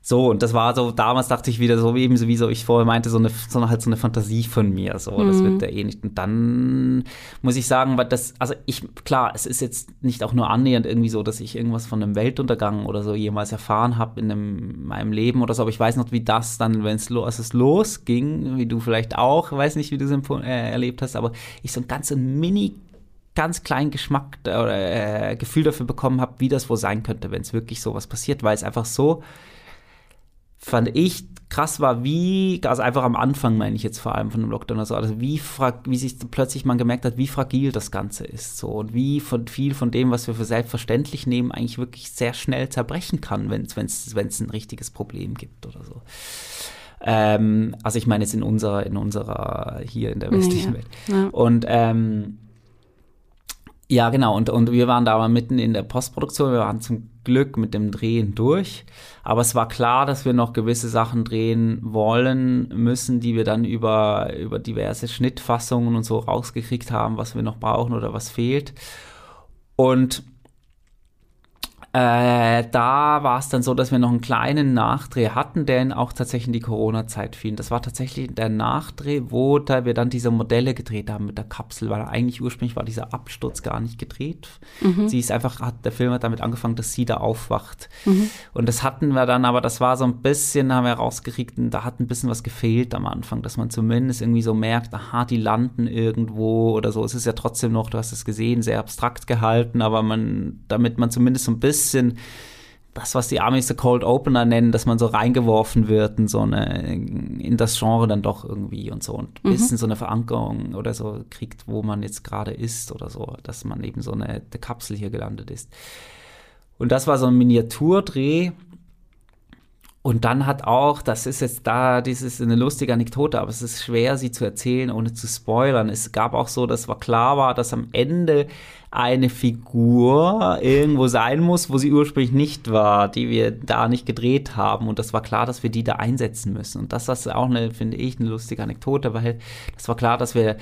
So, und das war so, damals dachte ich wieder so, eben so, wie so ich vorher meinte, so eine, so halt so eine Fantasie von mir, so, mhm. das wird ja eh nicht. Und dann muss ich sagen, weil das, also ich, klar, es ist jetzt nicht auch nur annähernd irgendwie so, dass ich irgendwas von einem Weltuntergang oder so jemals erfahren habe in einem, meinem Leben oder so, aber ich weiß noch, wie das dann, wenn es los, als es losging, wie du vielleicht auch, weiß nicht, wie du es äh, erlebt hast, aber ich so ein ganz mini ganz kleinen Geschmack oder äh, Gefühl dafür bekommen habe, wie das wohl sein könnte, wenn es wirklich sowas passiert, weil es einfach so fand ich krass war, wie, also einfach am Anfang meine ich jetzt vor allem von dem Lockdown, also, also wie, wie sich plötzlich man gemerkt hat, wie fragil das Ganze ist so und wie von viel von dem, was wir für selbstverständlich nehmen, eigentlich wirklich sehr schnell zerbrechen kann, wenn es ein richtiges Problem gibt oder so. Ähm, also ich meine jetzt in unserer, in unserer, hier in der westlichen ja, Welt. Ja. Und ähm, ja, genau. Und, und wir waren da aber mitten in der Postproduktion. Wir waren zum Glück mit dem Drehen durch. Aber es war klar, dass wir noch gewisse Sachen drehen wollen müssen, die wir dann über, über diverse Schnittfassungen und so rausgekriegt haben, was wir noch brauchen oder was fehlt. Und äh, da war es dann so, dass wir noch einen kleinen Nachdreh hatten, der in auch tatsächlich in die Corona-Zeit fiel. Das war tatsächlich der Nachdreh, wo da wir dann diese Modelle gedreht haben mit der Kapsel, weil eigentlich ursprünglich war dieser Absturz gar nicht gedreht. Mhm. Sie ist einfach, hat, der Film hat damit angefangen, dass sie da aufwacht. Mhm. Und das hatten wir dann, aber das war so ein bisschen, haben wir rausgekriegt, da hat ein bisschen was gefehlt am Anfang, dass man zumindest irgendwie so merkt, aha, die landen irgendwo oder so. Es ist ja trotzdem noch, du hast es gesehen, sehr abstrakt gehalten, aber man, damit man zumindest so ein bisschen bisschen das, was die Amis The Cold Opener nennen, dass man so reingeworfen wird in so eine, in das Genre dann doch irgendwie und so und ein mhm. bisschen so eine Verankerung oder so kriegt, wo man jetzt gerade ist oder so, dass man eben so eine, eine Kapsel hier gelandet ist. Und das war so ein Miniaturdreh und dann hat auch, das ist jetzt da, das ist eine lustige Anekdote, aber es ist schwer, sie zu erzählen, ohne zu spoilern. Es gab auch so, dass war klar war, dass am Ende eine Figur irgendwo sein muss, wo sie ursprünglich nicht war, die wir da nicht gedreht haben. Und das war klar, dass wir die da einsetzen müssen. Und das ist auch eine, finde ich, eine lustige Anekdote, weil das war klar, dass wir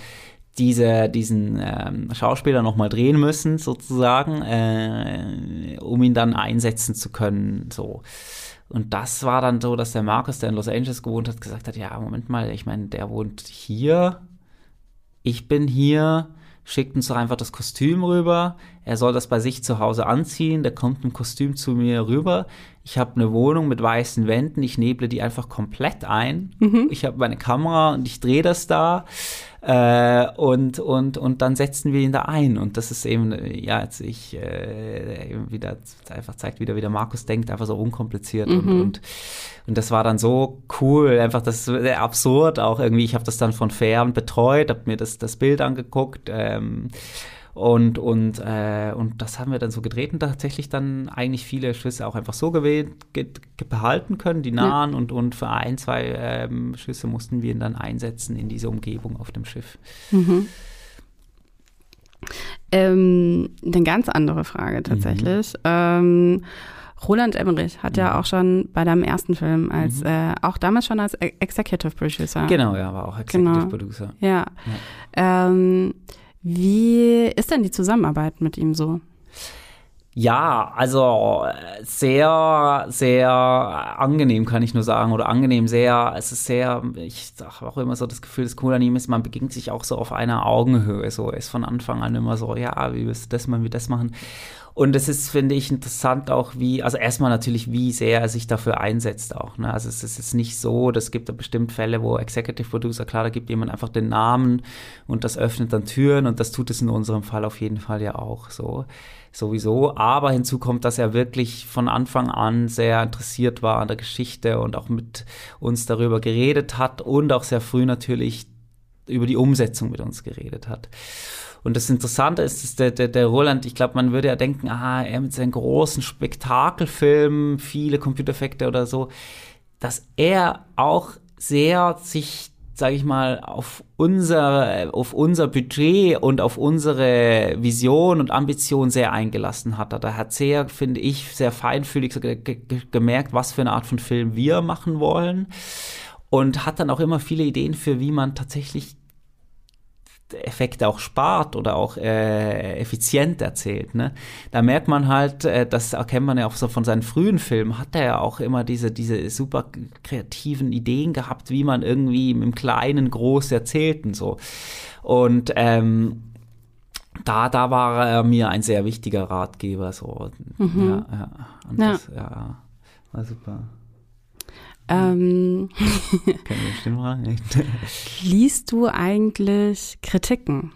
diese, diesen ähm, Schauspieler nochmal drehen müssen, sozusagen, äh, um ihn dann einsetzen zu können. So. Und das war dann so, dass der Markus, der in Los Angeles gewohnt hat, gesagt hat, ja, Moment mal, ich meine, der wohnt hier, ich bin hier, schickt uns doch einfach das Kostüm rüber. Er soll das bei sich zu Hause anziehen. Der kommt im Kostüm zu mir rüber. Ich habe eine Wohnung mit weißen Wänden. Ich neble die einfach komplett ein. Mhm. Ich habe meine Kamera und ich drehe das da. Äh, und, und, und dann setzen wir ihn da ein. Und das ist eben, ja, jetzt ich äh, wieder einfach zeigt wieder, wie der Markus denkt, einfach so unkompliziert. Mhm. Und, und, und das war dann so cool, einfach das ist absurd auch irgendwie. Ich habe das dann von fern betreut, habe mir das, das Bild angeguckt. Ähm, und, und, äh, und das haben wir dann so gedreht und tatsächlich dann eigentlich viele Schüsse auch einfach so gewählt, ge behalten können, die nahen. Ja. Und, und für ein, zwei ähm, Schüsse mussten wir ihn dann einsetzen in diese Umgebung auf dem Schiff. Mhm. Ähm, eine ganz andere Frage tatsächlich. Mhm. Ähm, Roland Emmerich hat ja mhm. auch schon bei deinem ersten Film als, mhm. äh, auch damals schon als Executive Producer. Genau, ja, war auch Executive genau. Producer. Ja. ja. Ähm, wie ist denn die Zusammenarbeit mit ihm so? Ja, also sehr, sehr angenehm, kann ich nur sagen. Oder angenehm, sehr, es ist sehr, ich habe auch immer so das Gefühl, das Coole an ihm ist, man begegnet sich auch so auf einer Augenhöhe. So, ist von Anfang an immer so, ja, wie wirst du das machen, wie das machen. Und es ist, finde ich, interessant auch, wie, also erstmal natürlich, wie sehr er sich dafür einsetzt auch. Ne? Also es ist jetzt nicht so, das gibt da bestimmt Fälle, wo Executive Producer, klar, da gibt jemand einfach den Namen und das öffnet dann Türen und das tut es in unserem Fall auf jeden Fall ja auch so. Sowieso. Aber hinzu kommt, dass er wirklich von Anfang an sehr interessiert war an der Geschichte und auch mit uns darüber geredet hat und auch sehr früh natürlich über die Umsetzung mit uns geredet hat. Und das Interessante ist, dass der, der, der Roland, ich glaube, man würde ja denken, ah, er mit seinen großen Spektakelfilmen, viele Computereffekte oder so, dass er auch sehr sich sage ich mal, auf unser, auf unser Budget und auf unsere Vision und Ambition sehr eingelassen hat. Er hat sehr, finde ich, sehr feinfühlig ge ge gemerkt, was für eine Art von Film wir machen wollen und hat dann auch immer viele Ideen für, wie man tatsächlich Effekte auch spart oder auch äh, effizient erzählt. Ne? Da merkt man halt, äh, das erkennt man ja auch so von seinen frühen Filmen, hat er ja auch immer diese, diese super kreativen Ideen gehabt, wie man irgendwie im Kleinen groß erzählt und so. Und ähm, da, da war er mir ein sehr wichtiger Ratgeber. So. Mhm. Ja, ja. Und ja. Das, ja, war super. Ähm, liest du eigentlich Kritiken?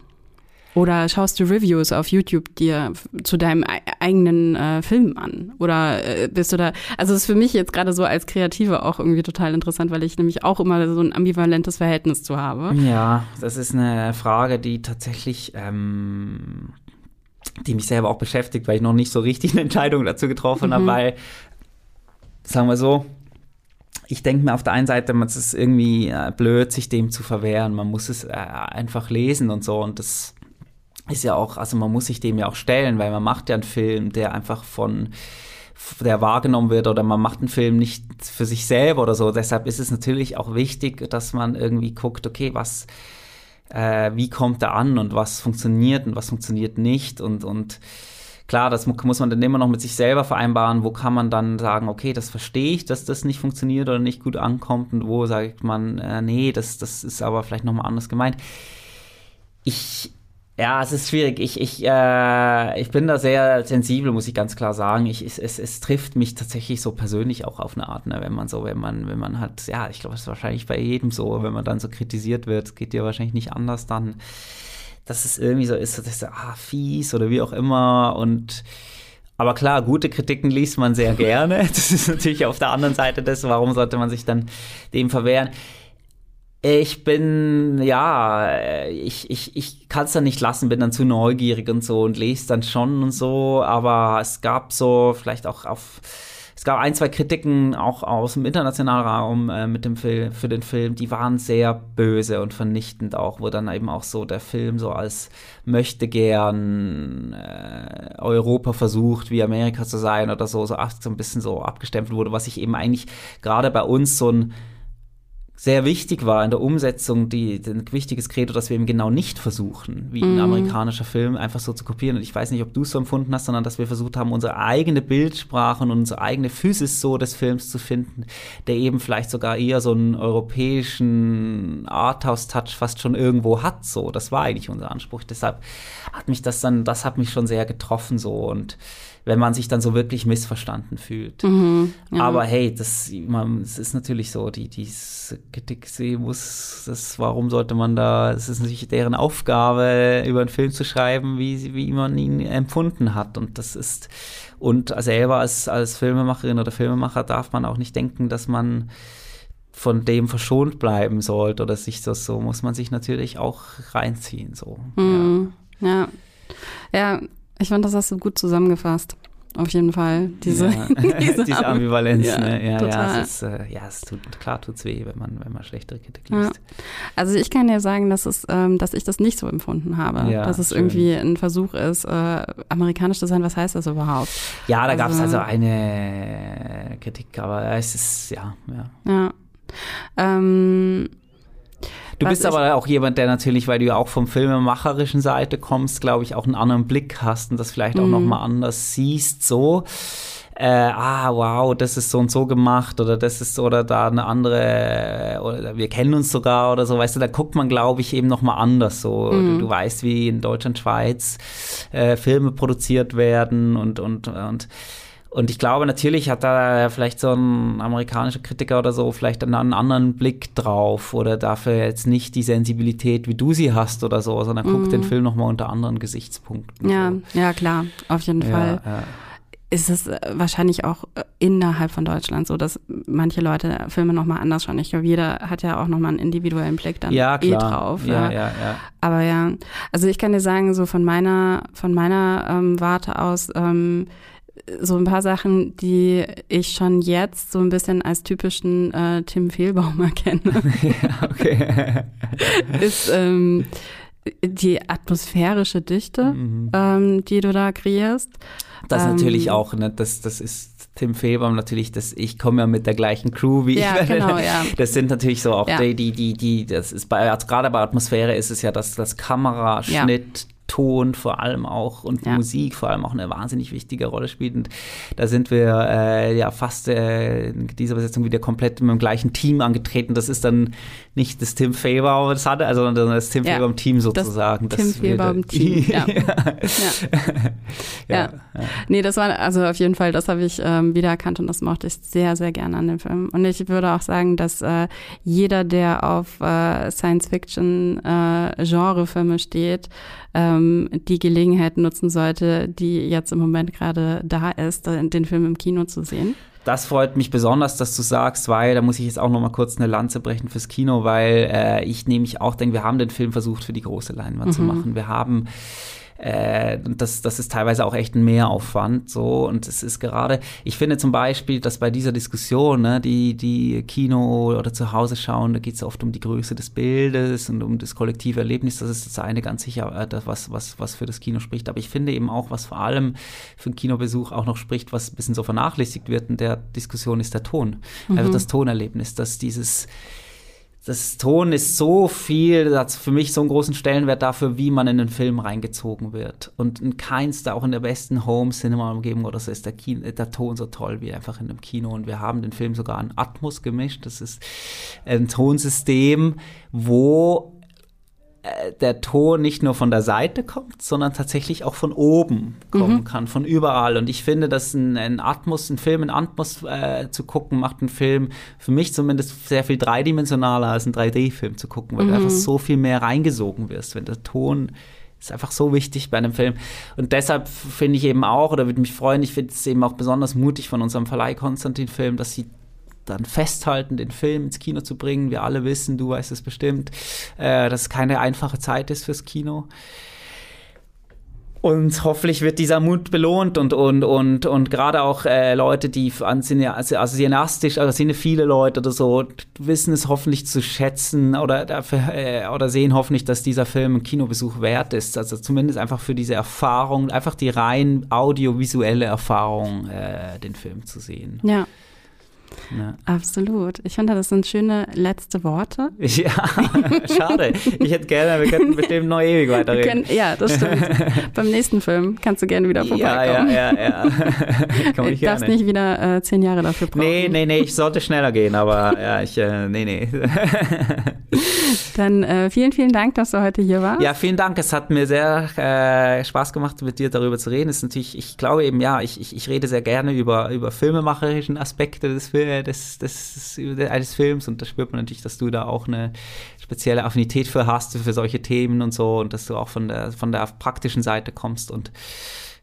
Oder schaust du Reviews auf YouTube dir zu deinem eigenen äh, Film an? Oder äh, bist du da, also es ist für mich jetzt gerade so als Kreative auch irgendwie total interessant, weil ich nämlich auch immer so ein ambivalentes Verhältnis zu habe. Ja, das ist eine Frage, die tatsächlich, ähm, die mich selber auch beschäftigt, weil ich noch nicht so richtig eine Entscheidung dazu getroffen mhm. habe, weil, sagen wir so, ich denke mir auf der einen Seite, es ist irgendwie äh, blöd, sich dem zu verwehren. Man muss es äh, einfach lesen und so. Und das ist ja auch, also man muss sich dem ja auch stellen, weil man macht ja einen Film, der einfach von der wahrgenommen wird oder man macht einen Film nicht für sich selber oder so. Deshalb ist es natürlich auch wichtig, dass man irgendwie guckt, okay, was, äh, wie kommt er an und was funktioniert und was funktioniert nicht und, und Klar, das muss man dann immer noch mit sich selber vereinbaren. Wo kann man dann sagen, okay, das verstehe ich, dass das nicht funktioniert oder nicht gut ankommt und wo sagt man, äh, nee, das, das ist aber vielleicht nochmal anders gemeint. Ich, ja, es ist schwierig. Ich, ich, äh, ich bin da sehr sensibel, muss ich ganz klar sagen. Ich, es, es, es trifft mich tatsächlich so persönlich auch auf eine Art, ne? wenn man so, wenn man, wenn man hat, ja, ich glaube, es ist wahrscheinlich bei jedem so, wenn man dann so kritisiert wird, geht dir wahrscheinlich nicht anders dann dass es irgendwie so ist, dass ich so, ah, fies oder wie auch immer und aber klar, gute Kritiken liest man sehr gerne. Das ist natürlich auf der anderen Seite des, warum sollte man sich dann dem verwehren? Ich bin, ja, ich, ich, ich kann es dann nicht lassen, bin dann zu neugierig und so und lese dann schon und so, aber es gab so vielleicht auch auf es gab ein, zwei Kritiken auch aus dem internationalen Raum äh, mit dem Film, für den Film, die waren sehr böse und vernichtend auch, wo dann eben auch so der Film so als möchte gern äh, Europa versucht, wie Amerika zu sein oder so, so, so ein bisschen so abgestempelt wurde, was ich eben eigentlich gerade bei uns so ein sehr wichtig war in der Umsetzung, die, ein wichtiges Credo, dass wir eben genau nicht versuchen, wie ein mhm. amerikanischer Film einfach so zu kopieren. Und ich weiß nicht, ob du es so empfunden hast, sondern dass wir versucht haben, unsere eigene Bildsprache und unsere eigene Physis so des Films zu finden, der eben vielleicht sogar eher so einen europäischen Arthouse-Touch fast schon irgendwo hat. So, das war eigentlich unser Anspruch. Deshalb hat mich das dann, das hat mich schon sehr getroffen so und wenn man sich dann so wirklich missverstanden fühlt. Mhm, ja. Aber hey, das, man, es ist natürlich so, die, die Kritik muss, das, warum sollte man da, es ist natürlich deren Aufgabe, über einen Film zu schreiben, wie, wie man ihn empfunden hat. Und das ist, und selber als, als Filmemacherin oder Filmemacher darf man auch nicht denken, dass man von dem verschont bleiben sollte oder sich das so, muss man sich natürlich auch reinziehen, so. Mhm, ja. ja. Ich fand, das hast du gut zusammengefasst. Auf jeden Fall. Diese, ja. diese, diese Ambivalenz. Ja, ne? ja, ja, es, ist, äh, ja, es tut, klar tut es weh, wenn man, wenn man schlechtere Kritik liest. Ja. Also ich kann dir sagen, dass, es, ähm, dass ich das nicht so empfunden habe. Ja, dass es schön. irgendwie ein Versuch ist, äh, amerikanisch zu sein. Was heißt das überhaupt? Ja, da also, gab es also eine Kritik, aber es ist, ja. Ja. ja. Ähm, Du bist aber auch jemand, der natürlich, weil du ja auch vom filmemacherischen Seite kommst, glaube ich, auch einen anderen Blick hast und das vielleicht auch mhm. nochmal anders siehst, so. Äh, ah, wow, das ist so und so gemacht oder das ist oder da eine andere oder wir kennen uns sogar oder so, weißt du, da guckt man, glaube ich, eben nochmal anders so. Mhm. Du, du, weißt, wie in Deutschland, Schweiz äh, Filme produziert werden und und und und ich glaube, natürlich hat da vielleicht so ein amerikanischer Kritiker oder so vielleicht einen, anderen Blick drauf oder dafür jetzt nicht die Sensibilität, wie du sie hast oder so, sondern mhm. guckt den Film nochmal unter anderen Gesichtspunkten. Ja, so. ja, klar, auf jeden ja, Fall. Ja. Ist es äh, wahrscheinlich auch äh, innerhalb von Deutschland so, dass manche Leute Filme nochmal anders schauen. Ich glaube, jeder hat ja auch nochmal einen individuellen Blick dann ja, eh drauf. Ja, ja, ja, Aber ja, also ich kann dir sagen, so von meiner, von meiner ähm, Warte aus, ähm, so ein paar Sachen, die ich schon jetzt so ein bisschen als typischen äh, Tim Fehlbaum erkenne. ja, okay. ist ähm, die atmosphärische Dichte, mhm. ähm, die du da kreierst. Das ähm, natürlich auch, ne, das, das ist Tim Fehlbaum natürlich, das, ich komme ja mit der gleichen Crew wie ja, ich. Genau, ja. Das sind natürlich so auch ja. die, die, die, die, das ist bei, also gerade bei Atmosphäre ist es ja das, das Kameraschnitt, Ton vor allem auch und ja. Musik vor allem auch eine wahnsinnig wichtige Rolle spielt. Und da sind wir äh, ja fast äh, in dieser Besetzung wieder komplett mit dem gleichen Team angetreten. Das ist dann nicht das Tim Faber, das hatte, also das Tim ja. Faber Team sozusagen. Das Tim Faber Team, ja. ja. ja. ja. Nee, das war also auf jeden Fall, das habe ich ähm, wiedererkannt und das mochte ich sehr, sehr gerne an dem Film. Und ich würde auch sagen, dass äh, jeder, der auf äh, Science-Fiction-Genre-Filme äh, steht, ähm, die Gelegenheit nutzen sollte, die jetzt im Moment gerade da ist, den Film im Kino zu sehen. Das freut mich besonders, dass du sagst, weil da muss ich jetzt auch noch mal kurz eine Lanze brechen fürs Kino, weil äh, ich nämlich auch denke, wir haben den Film versucht für die große Leinwand mhm. zu machen. Wir haben äh, das, das ist teilweise auch echt ein Mehraufwand. So. Und es ist gerade, ich finde zum Beispiel, dass bei dieser Diskussion, ne, die, die Kino oder zu Hause schauen, da geht es oft um die Größe des Bildes und um das kollektive Erlebnis. Das ist das eine ganz sicher, äh, das, was, was, was für das Kino spricht. Aber ich finde eben auch, was vor allem für einen Kinobesuch auch noch spricht, was ein bisschen so vernachlässigt wird in der Diskussion, ist der Ton. Mhm. Also das Tonerlebnis, dass dieses das Ton ist so viel, hat für mich so einen großen Stellenwert dafür, wie man in den Film reingezogen wird. Und in keinster, auch in der besten Home-Cinema-Umgebung oder so, ist der, Kino, der Ton so toll wie einfach in einem Kino. Und wir haben den Film sogar an Atmos gemischt. Das ist ein Tonsystem, wo äh, der Ton nicht nur von der Seite kommt, sondern tatsächlich auch von oben kommen mhm. kann, von überall. Und ich finde, dass ein, ein Atmos, ein Film in Atmos äh, zu gucken, macht einen Film für mich zumindest sehr viel dreidimensionaler als ein 3D-Film zu gucken, weil mhm. du einfach so viel mehr reingesogen wirst, wenn der Ton ist einfach so wichtig bei einem Film. Und deshalb finde ich eben auch, oder würde mich freuen, ich finde es eben auch besonders mutig von unserem Verleih Konstantin Film, dass sie dann festhalten, den Film ins Kino zu bringen. Wir alle wissen, du weißt es bestimmt, äh, dass es keine einfache Zeit ist fürs Kino. Und hoffentlich wird dieser Mut belohnt und, und, und, und gerade auch äh, Leute, die an also, also cineastisch, also sind viele Leute oder so, wissen es hoffentlich zu schätzen oder, äh, oder sehen hoffentlich, dass dieser Film ein Kinobesuch wert ist. Also zumindest einfach für diese Erfahrung, einfach die rein audiovisuelle Erfahrung, äh, den Film zu sehen. Ja. Ja. Absolut. Ich finde, das sind schöne letzte Worte. Ja, schade. Ich hätte gerne, wir könnten bestimmt noch ewig weiterreden. Können, ja, das stimmt. Beim nächsten Film kannst du gerne wieder vorbeikommen. Ja, ja, ja. ja. Komm ich darfst nicht wieder äh, zehn Jahre dafür brauchen. Nee, nee, nee, ich sollte schneller gehen, aber ja, ich, äh, nee, nee. Dann äh, vielen, vielen Dank, dass du heute hier warst. Ja, vielen Dank. Es hat mir sehr äh, Spaß gemacht, mit dir darüber zu reden. Es ist natürlich, ich glaube eben, ja, ich, ich, ich rede sehr gerne über, über filmemacherischen Aspekte des Films des, des, eines Films und da spürt man natürlich, dass du da auch eine spezielle Affinität für hast, für solche Themen und so und dass du auch von der, von der praktischen Seite kommst und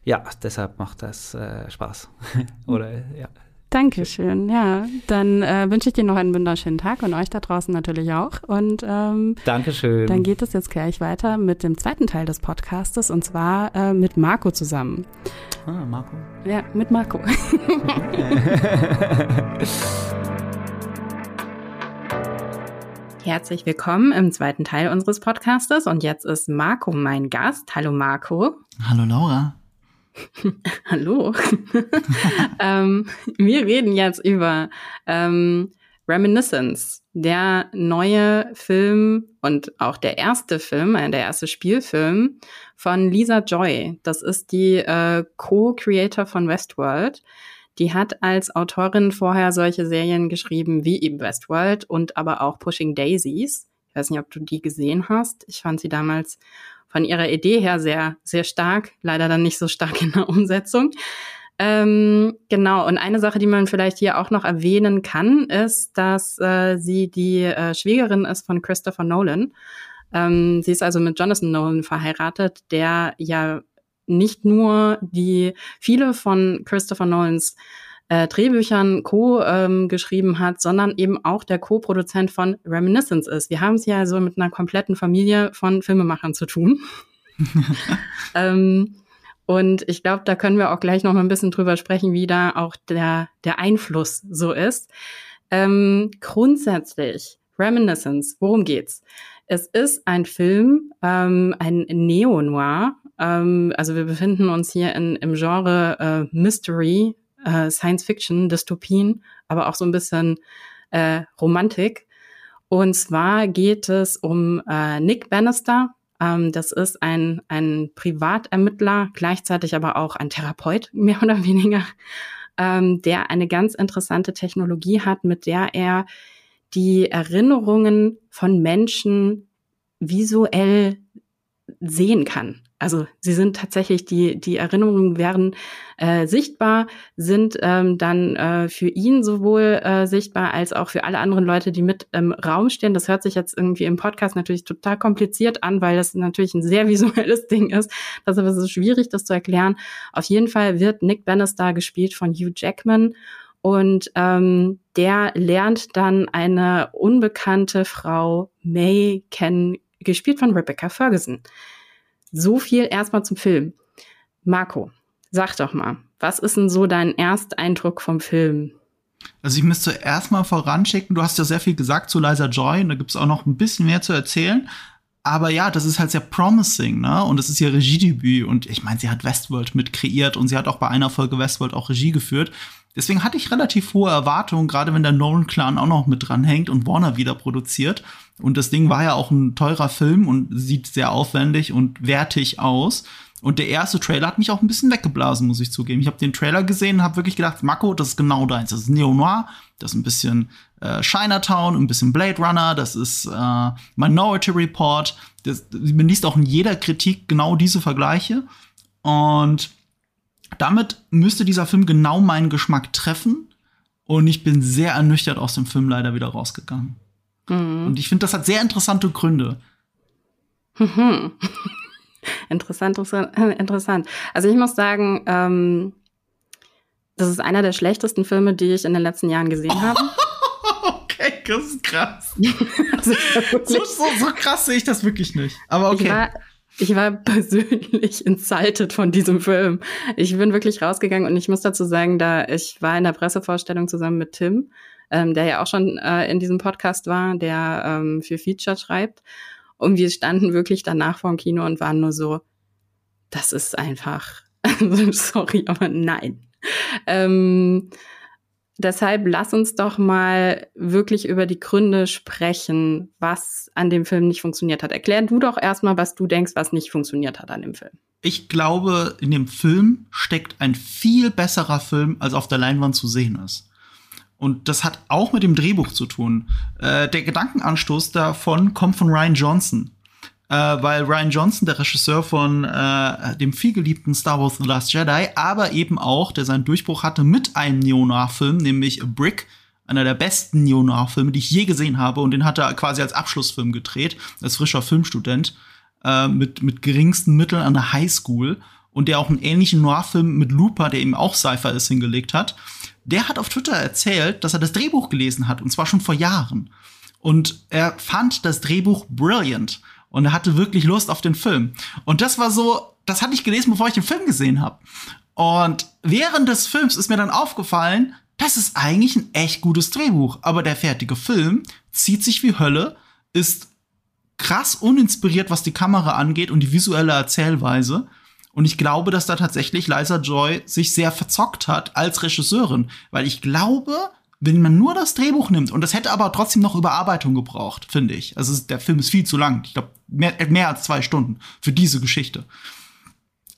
ja, deshalb macht das äh, Spaß. Oder ja. Dankeschön, ja. Dann äh, wünsche ich dir noch einen wunderschönen Tag und euch da draußen natürlich auch. Und ähm, Dankeschön. Dann geht es jetzt gleich weiter mit dem zweiten Teil des Podcastes und zwar äh, mit Marco zusammen. Ah, Marco. Ja, mit Marco. Herzlich willkommen im zweiten Teil unseres Podcastes und jetzt ist Marco mein Gast. Hallo Marco. Hallo Laura. Hallo. ähm, wir reden jetzt über ähm, Reminiscence, der neue Film und auch der erste Film, äh, der erste Spielfilm von Lisa Joy. Das ist die äh, Co-Creator von Westworld. Die hat als Autorin vorher solche Serien geschrieben wie eben Westworld und aber auch Pushing Daisies. Ich weiß nicht, ob du die gesehen hast. Ich fand sie damals von ihrer Idee her sehr, sehr stark, leider dann nicht so stark in der Umsetzung. Ähm, genau, und eine Sache, die man vielleicht hier auch noch erwähnen kann, ist, dass äh, sie die äh, Schwiegerin ist von Christopher Nolan. Ähm, sie ist also mit Jonathan Nolan verheiratet, der ja nicht nur die viele von Christopher Nolans äh, Drehbüchern Co. Ähm, geschrieben hat, sondern eben auch der Co-Produzent von Reminiscence ist. Wir haben es ja also mit einer kompletten Familie von Filmemachern zu tun. ähm, und ich glaube, da können wir auch gleich noch mal ein bisschen drüber sprechen, wie da auch der, der Einfluss so ist. Ähm, grundsätzlich, Reminiscence, worum geht's? Es ist ein Film, ähm, ein Neo-Noir. Ähm, also wir befinden uns hier in, im Genre äh, Mystery, äh, Science Fiction, Dystopien, aber auch so ein bisschen äh, Romantik. Und zwar geht es um äh, Nick Bannister. Ähm, das ist ein, ein Privatermittler, gleichzeitig aber auch ein Therapeut, mehr oder weniger, ähm, der eine ganz interessante Technologie hat, mit der er die Erinnerungen von Menschen visuell sehen kann. Also sie sind tatsächlich, die, die Erinnerungen werden äh, sichtbar, sind ähm, dann äh, für ihn sowohl äh, sichtbar als auch für alle anderen Leute, die mit im Raum stehen. Das hört sich jetzt irgendwie im Podcast natürlich total kompliziert an, weil das natürlich ein sehr visuelles Ding ist. Das ist so schwierig, das zu erklären. Auf jeden Fall wird Nick Bannister gespielt von Hugh Jackman und ähm, der lernt dann eine unbekannte Frau May kennen, gespielt von Rebecca Ferguson. So viel erstmal zum Film. Marco, sag doch mal, was ist denn so dein Ersteindruck vom Film? Also ich müsste zuerst mal voranschicken, du hast ja sehr viel gesagt zu Liza Joy und da gibt es auch noch ein bisschen mehr zu erzählen. Aber ja, das ist halt sehr promising, ne? Und es ist ihr Regiedebüt. Und ich meine, sie hat Westworld mit kreiert und sie hat auch bei einer Folge Westworld auch Regie geführt. Deswegen hatte ich relativ hohe Erwartungen, gerade wenn der Nolan-Clan auch noch mit dranhängt und Warner wieder produziert. Und das Ding war ja auch ein teurer Film und sieht sehr aufwendig und wertig aus. Und der erste Trailer hat mich auch ein bisschen weggeblasen, muss ich zugeben. Ich habe den Trailer gesehen und habe wirklich gedacht, Marco, das ist genau deins. Das ist Neo-Noir, das ist ein bisschen äh, Chinatown, ein bisschen Blade Runner, das ist äh, Minority Report. Das, man liest auch in jeder Kritik genau diese Vergleiche. Und damit müsste dieser Film genau meinen Geschmack treffen. Und ich bin sehr ernüchtert aus dem Film leider wieder rausgegangen. Mhm. Und ich finde, das hat sehr interessante Gründe. Mhm. interessant, interessant. Also ich muss sagen, ähm, das ist einer der schlechtesten Filme, die ich in den letzten Jahren gesehen habe. okay, das ist krass. also so, so, so, krass sehe ich das wirklich nicht. Aber okay. Ich war, ich war persönlich insulted von diesem Film. Ich bin wirklich rausgegangen und ich muss dazu sagen, da ich war in der Pressevorstellung zusammen mit Tim, ähm, der ja auch schon äh, in diesem Podcast war, der ähm, für Feature schreibt. Und wir standen wirklich danach vor dem Kino und waren nur so, das ist einfach, sorry, aber nein. Ähm, Deshalb lass uns doch mal wirklich über die Gründe sprechen, was an dem Film nicht funktioniert hat. Erklär du doch erstmal, was du denkst, was nicht funktioniert hat an dem Film. Ich glaube, in dem Film steckt ein viel besserer Film, als auf der Leinwand zu sehen ist. Und das hat auch mit dem Drehbuch zu tun. Äh, der Gedankenanstoß davon kommt von Ryan Johnson äh, weil Ryan Johnson, der Regisseur von äh, dem vielgeliebten Star Wars The Last Jedi, aber eben auch, der seinen Durchbruch hatte mit einem Neo-Noir-Film, nämlich A Brick, einer der besten Neo-Noir-Filme, die ich je gesehen habe, und den hat er quasi als Abschlussfilm gedreht, als frischer Filmstudent, äh, mit, mit geringsten Mitteln an der Highschool und der auch einen ähnlichen Noir-Film mit Looper, der eben auch Cypher ist, hingelegt hat. Der hat auf Twitter erzählt, dass er das Drehbuch gelesen hat, und zwar schon vor Jahren. Und er fand das Drehbuch brilliant und er hatte wirklich Lust auf den Film. Und das war so, das hatte ich gelesen, bevor ich den Film gesehen habe. Und während des Films ist mir dann aufgefallen, das ist eigentlich ein echt gutes Drehbuch, aber der fertige Film zieht sich wie Hölle, ist krass uninspiriert, was die Kamera angeht und die visuelle Erzählweise. Und ich glaube, dass da tatsächlich Liza Joy sich sehr verzockt hat als Regisseurin, weil ich glaube, wenn man nur das Drehbuch nimmt, und das hätte aber trotzdem noch Überarbeitung gebraucht, finde ich. Also der Film ist viel zu lang. Ich glaube, mehr, mehr als zwei Stunden für diese Geschichte.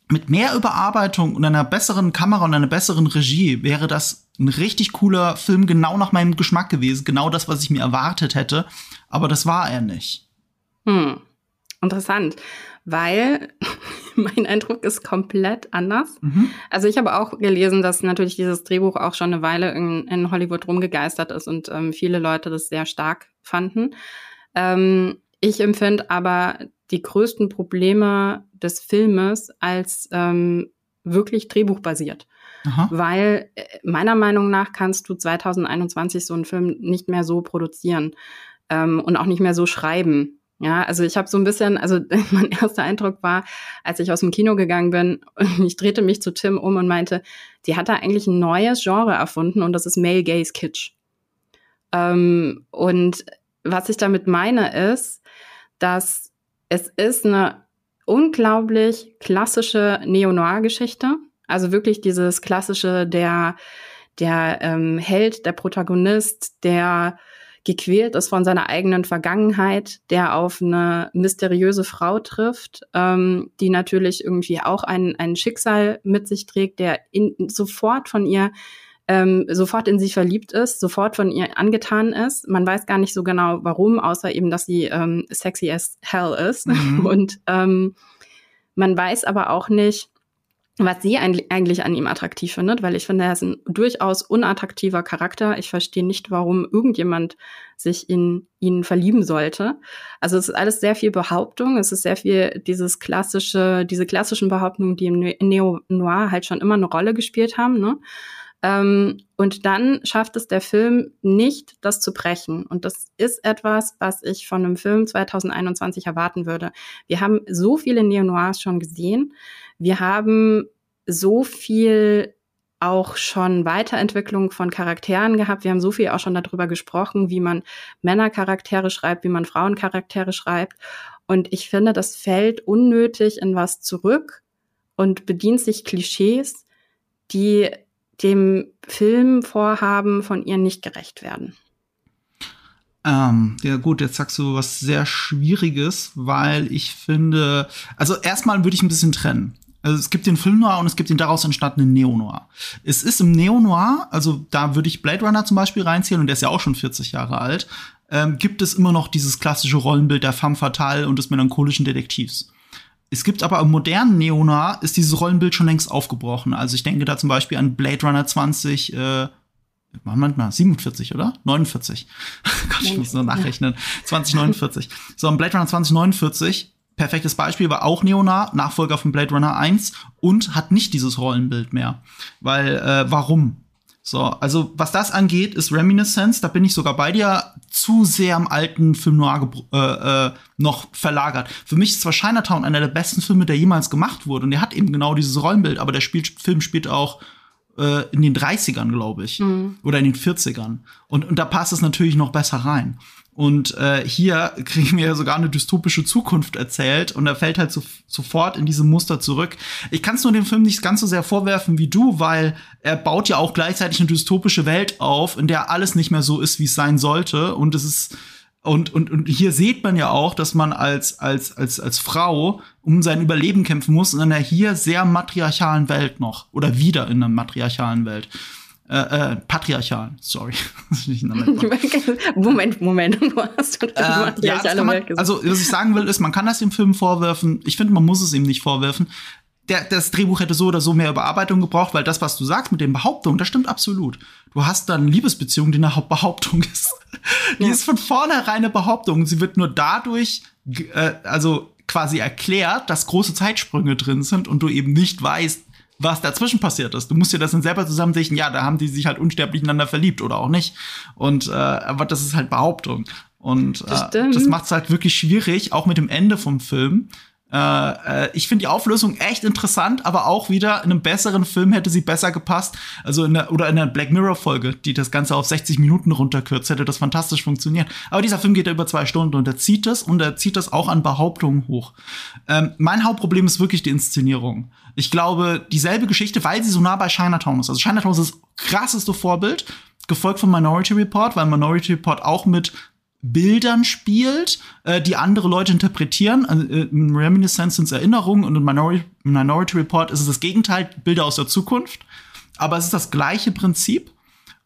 Mit mehr Überarbeitung und einer besseren Kamera und einer besseren Regie wäre das ein richtig cooler Film, genau nach meinem Geschmack gewesen. Genau das, was ich mir erwartet hätte. Aber das war er nicht. Hm. Interessant weil mein Eindruck ist komplett anders. Mhm. Also ich habe auch gelesen, dass natürlich dieses Drehbuch auch schon eine Weile in, in Hollywood rumgegeistert ist und ähm, viele Leute das sehr stark fanden. Ähm, ich empfinde aber die größten Probleme des Filmes als ähm, wirklich drehbuchbasiert. Aha. Weil äh, meiner Meinung nach kannst du 2021 so einen Film nicht mehr so produzieren ähm, und auch nicht mehr so schreiben. Ja, also ich habe so ein bisschen, also mein erster Eindruck war, als ich aus dem Kino gegangen bin, ich drehte mich zu Tim um und meinte, die hat da eigentlich ein neues Genre erfunden und das ist Male Gaze Kitsch. Ähm, und was ich damit meine ist, dass es ist eine unglaublich klassische Neo-Noir-Geschichte. Also wirklich dieses klassische, der, der ähm, Held, der Protagonist, der gequält ist von seiner eigenen Vergangenheit, der auf eine mysteriöse Frau trifft, ähm, die natürlich irgendwie auch ein, ein Schicksal mit sich trägt, der in, sofort von ihr ähm, sofort in sie verliebt ist, sofort von ihr angetan ist. Man weiß gar nicht so genau warum, außer eben, dass sie ähm, sexy as hell ist. Mhm. Und ähm, man weiß aber auch nicht, was sie eigentlich an ihm attraktiv findet, weil ich finde, er ist ein durchaus unattraktiver Charakter. Ich verstehe nicht, warum irgendjemand sich in ihn verlieben sollte. Also es ist alles sehr viel Behauptung. Es ist sehr viel dieses klassische, diese klassischen Behauptungen, die im Neo-Noir halt schon immer eine Rolle gespielt haben. Ne? Ähm, und dann schafft es der Film nicht, das zu brechen. Und das ist etwas, was ich von einem Film 2021 erwarten würde. Wir haben so viele Neo-Noirs schon gesehen. Wir haben so viel auch schon Weiterentwicklung von Charakteren gehabt. Wir haben so viel auch schon darüber gesprochen, wie man Männercharaktere schreibt, wie man Frauencharaktere schreibt. Und ich finde, das fällt unnötig in was zurück und bedient sich Klischees, die dem Filmvorhaben von ihr nicht gerecht werden. Ähm, ja gut, jetzt sagst du was sehr Schwieriges, weil ich finde, also erstmal würde ich ein bisschen trennen. Also es gibt den Film Noir und es gibt den daraus entstandenen Neo Noir. Es ist im Neo Noir, also da würde ich Blade Runner zum Beispiel reinziehen und der ist ja auch schon 40 Jahre alt, ähm, gibt es immer noch dieses klassische Rollenbild der femme fatale und des melancholischen Detektivs. Es gibt aber im modernen Neo Noir ist dieses Rollenbild schon längst aufgebrochen. Also ich denke da zum Beispiel an Blade Runner 20, äh, manchmal 47, oder? 49. Gott, ich muss nur nachrechnen. 2049. So, im Blade Runner 2049 perfektes Beispiel war auch Neonar, Nachfolger von Blade Runner 1 und hat nicht dieses Rollenbild mehr. Weil, äh, warum? So, also was das angeht, ist Reminiscence, da bin ich sogar bei dir, zu sehr am alten Film Noir äh, äh, noch verlagert. Für mich ist zwar Chinatown einer der besten Filme, der jemals gemacht wurde, und der hat eben genau dieses Rollenbild, aber der spielt, Film spielt auch äh, in den 30ern, glaube ich, mhm. oder in den 40ern. Und, und da passt es natürlich noch besser rein. Und äh, hier kriegen wir sogar eine dystopische Zukunft erzählt und er fällt halt so, sofort in diese Muster zurück. Ich kann es nur dem Film nicht ganz so sehr vorwerfen wie du, weil er baut ja auch gleichzeitig eine dystopische Welt auf, in der alles nicht mehr so ist, wie es sein sollte. Und es ist und, und, und hier sieht man ja auch, dass man als, als, als, als Frau um sein Überleben kämpfen muss in einer hier sehr matriarchalen Welt noch. Oder wieder in einer matriarchalen Welt äh, äh, patriarchal, sorry. Moment, Moment, wo hast du äh, ja, man, Also, was ich sagen will, ist, man kann das dem Film vorwerfen. Ich finde, man muss es ihm nicht vorwerfen. Der, das Drehbuch hätte so oder so mehr Überarbeitung gebraucht, weil das, was du sagst mit den Behauptungen, das stimmt absolut. Du hast dann eine Liebesbeziehung, die eine Hauptbehauptung ist. Die ja. ist von vornherein eine Behauptung. Sie wird nur dadurch, äh, also quasi erklärt, dass große Zeitsprünge drin sind und du eben nicht weißt, was dazwischen passiert ist. Du musst dir das dann selber zusammensichern, ja, da haben die sich halt unsterblich ineinander verliebt oder auch nicht. Und äh, aber das ist halt Behauptung. Und äh, das macht es halt wirklich schwierig, auch mit dem Ende vom Film. Äh, äh, ich finde die Auflösung echt interessant, aber auch wieder in einem besseren Film hätte sie besser gepasst. Also in der, oder in der Black Mirror Folge, die das Ganze auf 60 Minuten runterkürzt, hätte das fantastisch funktioniert. Aber dieser Film geht ja über zwei Stunden und er zieht es und er zieht das auch an Behauptungen hoch. Ähm, mein Hauptproblem ist wirklich die Inszenierung. Ich glaube, dieselbe Geschichte, weil sie so nah bei Chinatown ist. Also Chinatown ist das krasseste Vorbild, gefolgt von Minority Report, weil Minority Report auch mit Bildern spielt, äh, die andere Leute interpretieren. Also, äh, in Reminiscence sind Erinnerungen und in Minority, Minority Report ist es das Gegenteil, Bilder aus der Zukunft. Aber es ist das gleiche Prinzip.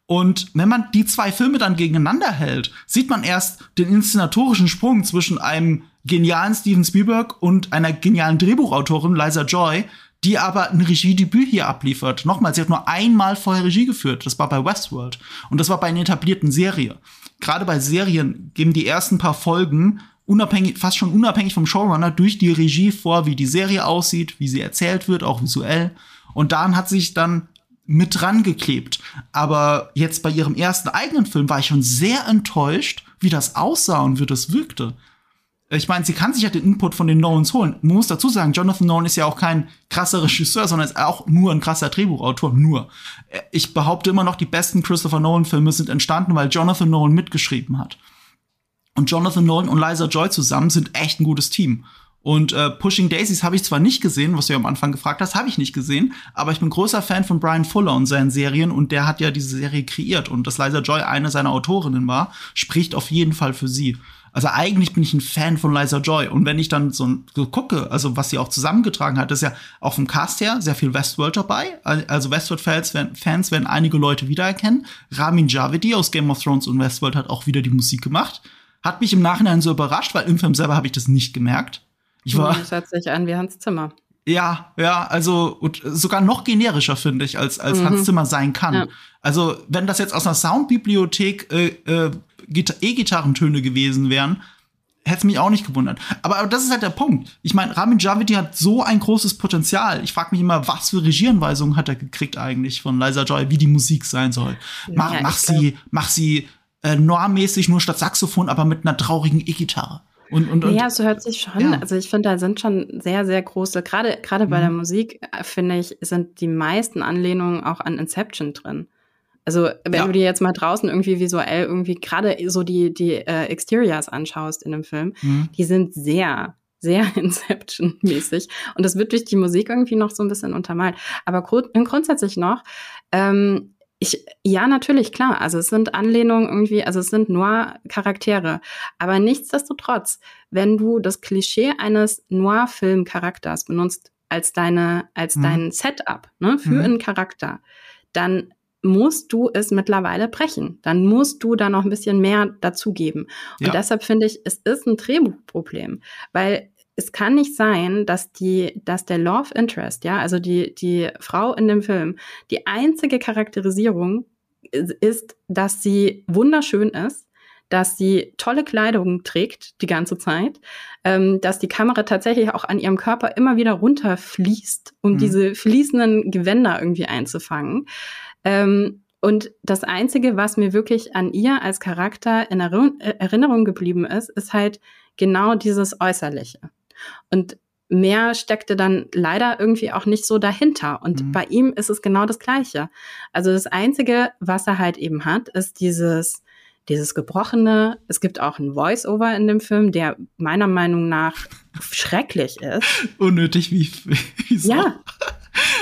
Und wenn man die zwei Filme dann gegeneinander hält, sieht man erst den inszenatorischen Sprung zwischen einem genialen Steven Spielberg und einer genialen Drehbuchautorin, Liza Joy, die aber ein Regiedebüt hier abliefert. Nochmal, sie hat nur einmal vorher Regie geführt. Das war bei Westworld. Und das war bei einer etablierten Serie. Gerade bei Serien geben die ersten paar Folgen unabhängig, fast schon unabhängig vom Showrunner durch die Regie vor, wie die Serie aussieht, wie sie erzählt wird, auch visuell. Und daran hat sich dann mit dran geklebt. Aber jetzt bei ihrem ersten eigenen Film war ich schon sehr enttäuscht, wie das aussah und wie das wirkte. Ich meine, sie kann sich ja den Input von den Nolans holen. Man muss dazu sagen, Jonathan Nolan ist ja auch kein krasser Regisseur, sondern ist auch nur ein krasser Drehbuchautor. Nur. Ich behaupte immer noch, die besten Christopher Nolan-Filme sind entstanden, weil Jonathan Nolan mitgeschrieben hat. Und Jonathan Nolan und Liza Joy zusammen sind echt ein gutes Team. Und äh, Pushing Daisies habe ich zwar nicht gesehen, was du ja am Anfang gefragt hast, habe ich nicht gesehen, aber ich bin großer Fan von Brian Fuller und seinen Serien und der hat ja diese Serie kreiert und dass Liza Joy eine seiner Autorinnen war, spricht auf jeden Fall für sie. Also eigentlich bin ich ein Fan von Liza Joy. Und wenn ich dann so, so gucke, also was sie auch zusammengetragen hat, ist ja auch vom Cast her sehr viel Westworld dabei. Also Westworld-Fans werden, Fans werden einige Leute wiedererkennen. Ramin Javedi aus Game of Thrones und Westworld hat auch wieder die Musik gemacht. Hat mich im Nachhinein so überrascht, weil im Film selber habe ich das nicht gemerkt. Ich war. Das hört sich an wie Hans Zimmer. Ja, ja, also sogar noch generischer finde ich, als, als mhm. Hans Zimmer sein kann. Ja. Also, wenn das jetzt aus einer Soundbibliothek äh, äh, E-Gitarrentöne gewesen wären, hätte es mich auch nicht gewundert. Aber, aber, das ist halt der Punkt. Ich meine, Ramin Javidi hat so ein großes Potenzial. Ich frage mich immer, was für Regieanweisungen hat er gekriegt eigentlich von Liza Joy, wie die Musik sein soll. Mach, ja, mach sie, mach sie äh, normmäßig nur statt Saxophon, aber mit einer traurigen E-Gitarre. Und, und, und, ja, so hört sich schon. Ja. Also ich finde, da sind schon sehr, sehr große, gerade gerade bei mhm. der Musik, äh, finde ich, sind die meisten Anlehnungen auch an Inception drin. Also wenn ja. du dir jetzt mal draußen irgendwie visuell irgendwie gerade so die, die äh, Exteriors anschaust in dem Film, mhm. die sind sehr, sehr Inception-mäßig. Und das wird durch die Musik irgendwie noch so ein bisschen untermalt. Aber grund grundsätzlich noch, ähm, ich, ja, natürlich, klar. Also es sind Anlehnungen irgendwie, also es sind Noir-Charaktere. Aber nichtsdestotrotz, wenn du das Klischee eines Noir-Film-Charakters benutzt als deine, als mhm. dein Setup, ne, für mhm. einen Charakter, dann musst du es mittlerweile brechen. Dann musst du da noch ein bisschen mehr dazugeben. Und ja. deshalb finde ich, es ist ein Drehbuchproblem, weil es kann nicht sein, dass die, dass der Love Interest, ja, also die, die Frau in dem Film, die einzige Charakterisierung ist, dass sie wunderschön ist, dass sie tolle Kleidung trägt die ganze Zeit, ähm, dass die Kamera tatsächlich auch an ihrem Körper immer wieder runterfließt, um mhm. diese fließenden Gewänder irgendwie einzufangen. Ähm, Und das Einzige, was mir wirklich an ihr als Charakter in Erinnerung geblieben ist, ist halt genau dieses Äußerliche. Und mehr steckte dann leider irgendwie auch nicht so dahinter. Und mhm. bei ihm ist es genau das Gleiche. Also das Einzige, was er halt eben hat, ist dieses, dieses Gebrochene. Es gibt auch ein Voice-Over in dem Film, der meiner Meinung nach schrecklich ist. Unnötig wie, wie so. Ja.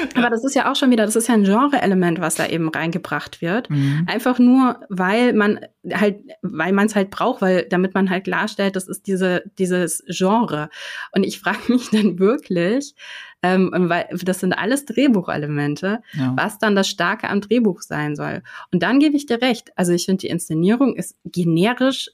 Aber das ist ja auch schon wieder, das ist ja ein Genre-Element, was da eben reingebracht wird. Mhm. Einfach nur, weil man halt, weil man es halt braucht, weil damit man halt klarstellt, das ist diese, dieses Genre. Und ich frage mich dann wirklich, ähm, weil das sind alles Drehbuchelemente, ja. was dann das Starke am Drehbuch sein soll. Und dann gebe ich dir recht. Also ich finde, die Inszenierung ist generisch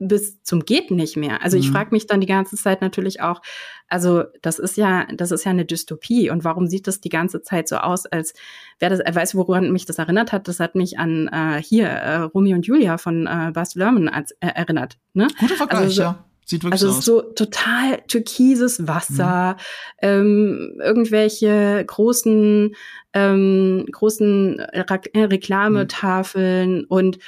bis zum geht nicht mehr. Also ich mhm. frage mich dann die ganze Zeit natürlich auch, also das ist ja, das ist ja eine Dystopie und warum sieht das die ganze Zeit so aus, als wäre das, weißt du, woran mich das erinnert hat? Das hat mich an äh, hier äh, Romeo und Julia von äh, Bas Lerman als, äh, erinnert. Ne? Guter Vergleich, also so, ja. Sieht wirklich also so, so total türkises Wasser, mhm. ähm, irgendwelche großen, ähm, großen Reklametafeln mhm. und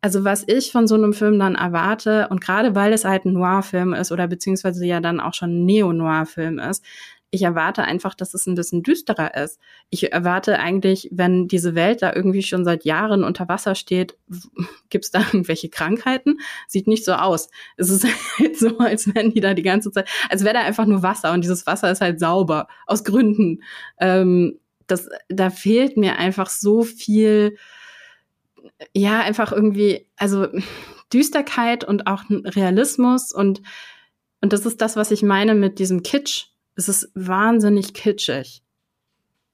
also was ich von so einem Film dann erwarte, und gerade weil es halt ein Noir-Film ist oder beziehungsweise ja dann auch schon ein Neo-Noir-Film ist, ich erwarte einfach, dass es ein bisschen düsterer ist. Ich erwarte eigentlich, wenn diese Welt da irgendwie schon seit Jahren unter Wasser steht, gibt es da irgendwelche Krankheiten? Sieht nicht so aus. Es ist halt so, als wenn die da die ganze Zeit, als wäre da einfach nur Wasser und dieses Wasser ist halt sauber, aus Gründen. Ähm, das, da fehlt mir einfach so viel ja, einfach irgendwie, also Düsterkeit und auch Realismus und, und das ist das, was ich meine mit diesem Kitsch. Es ist wahnsinnig kitschig.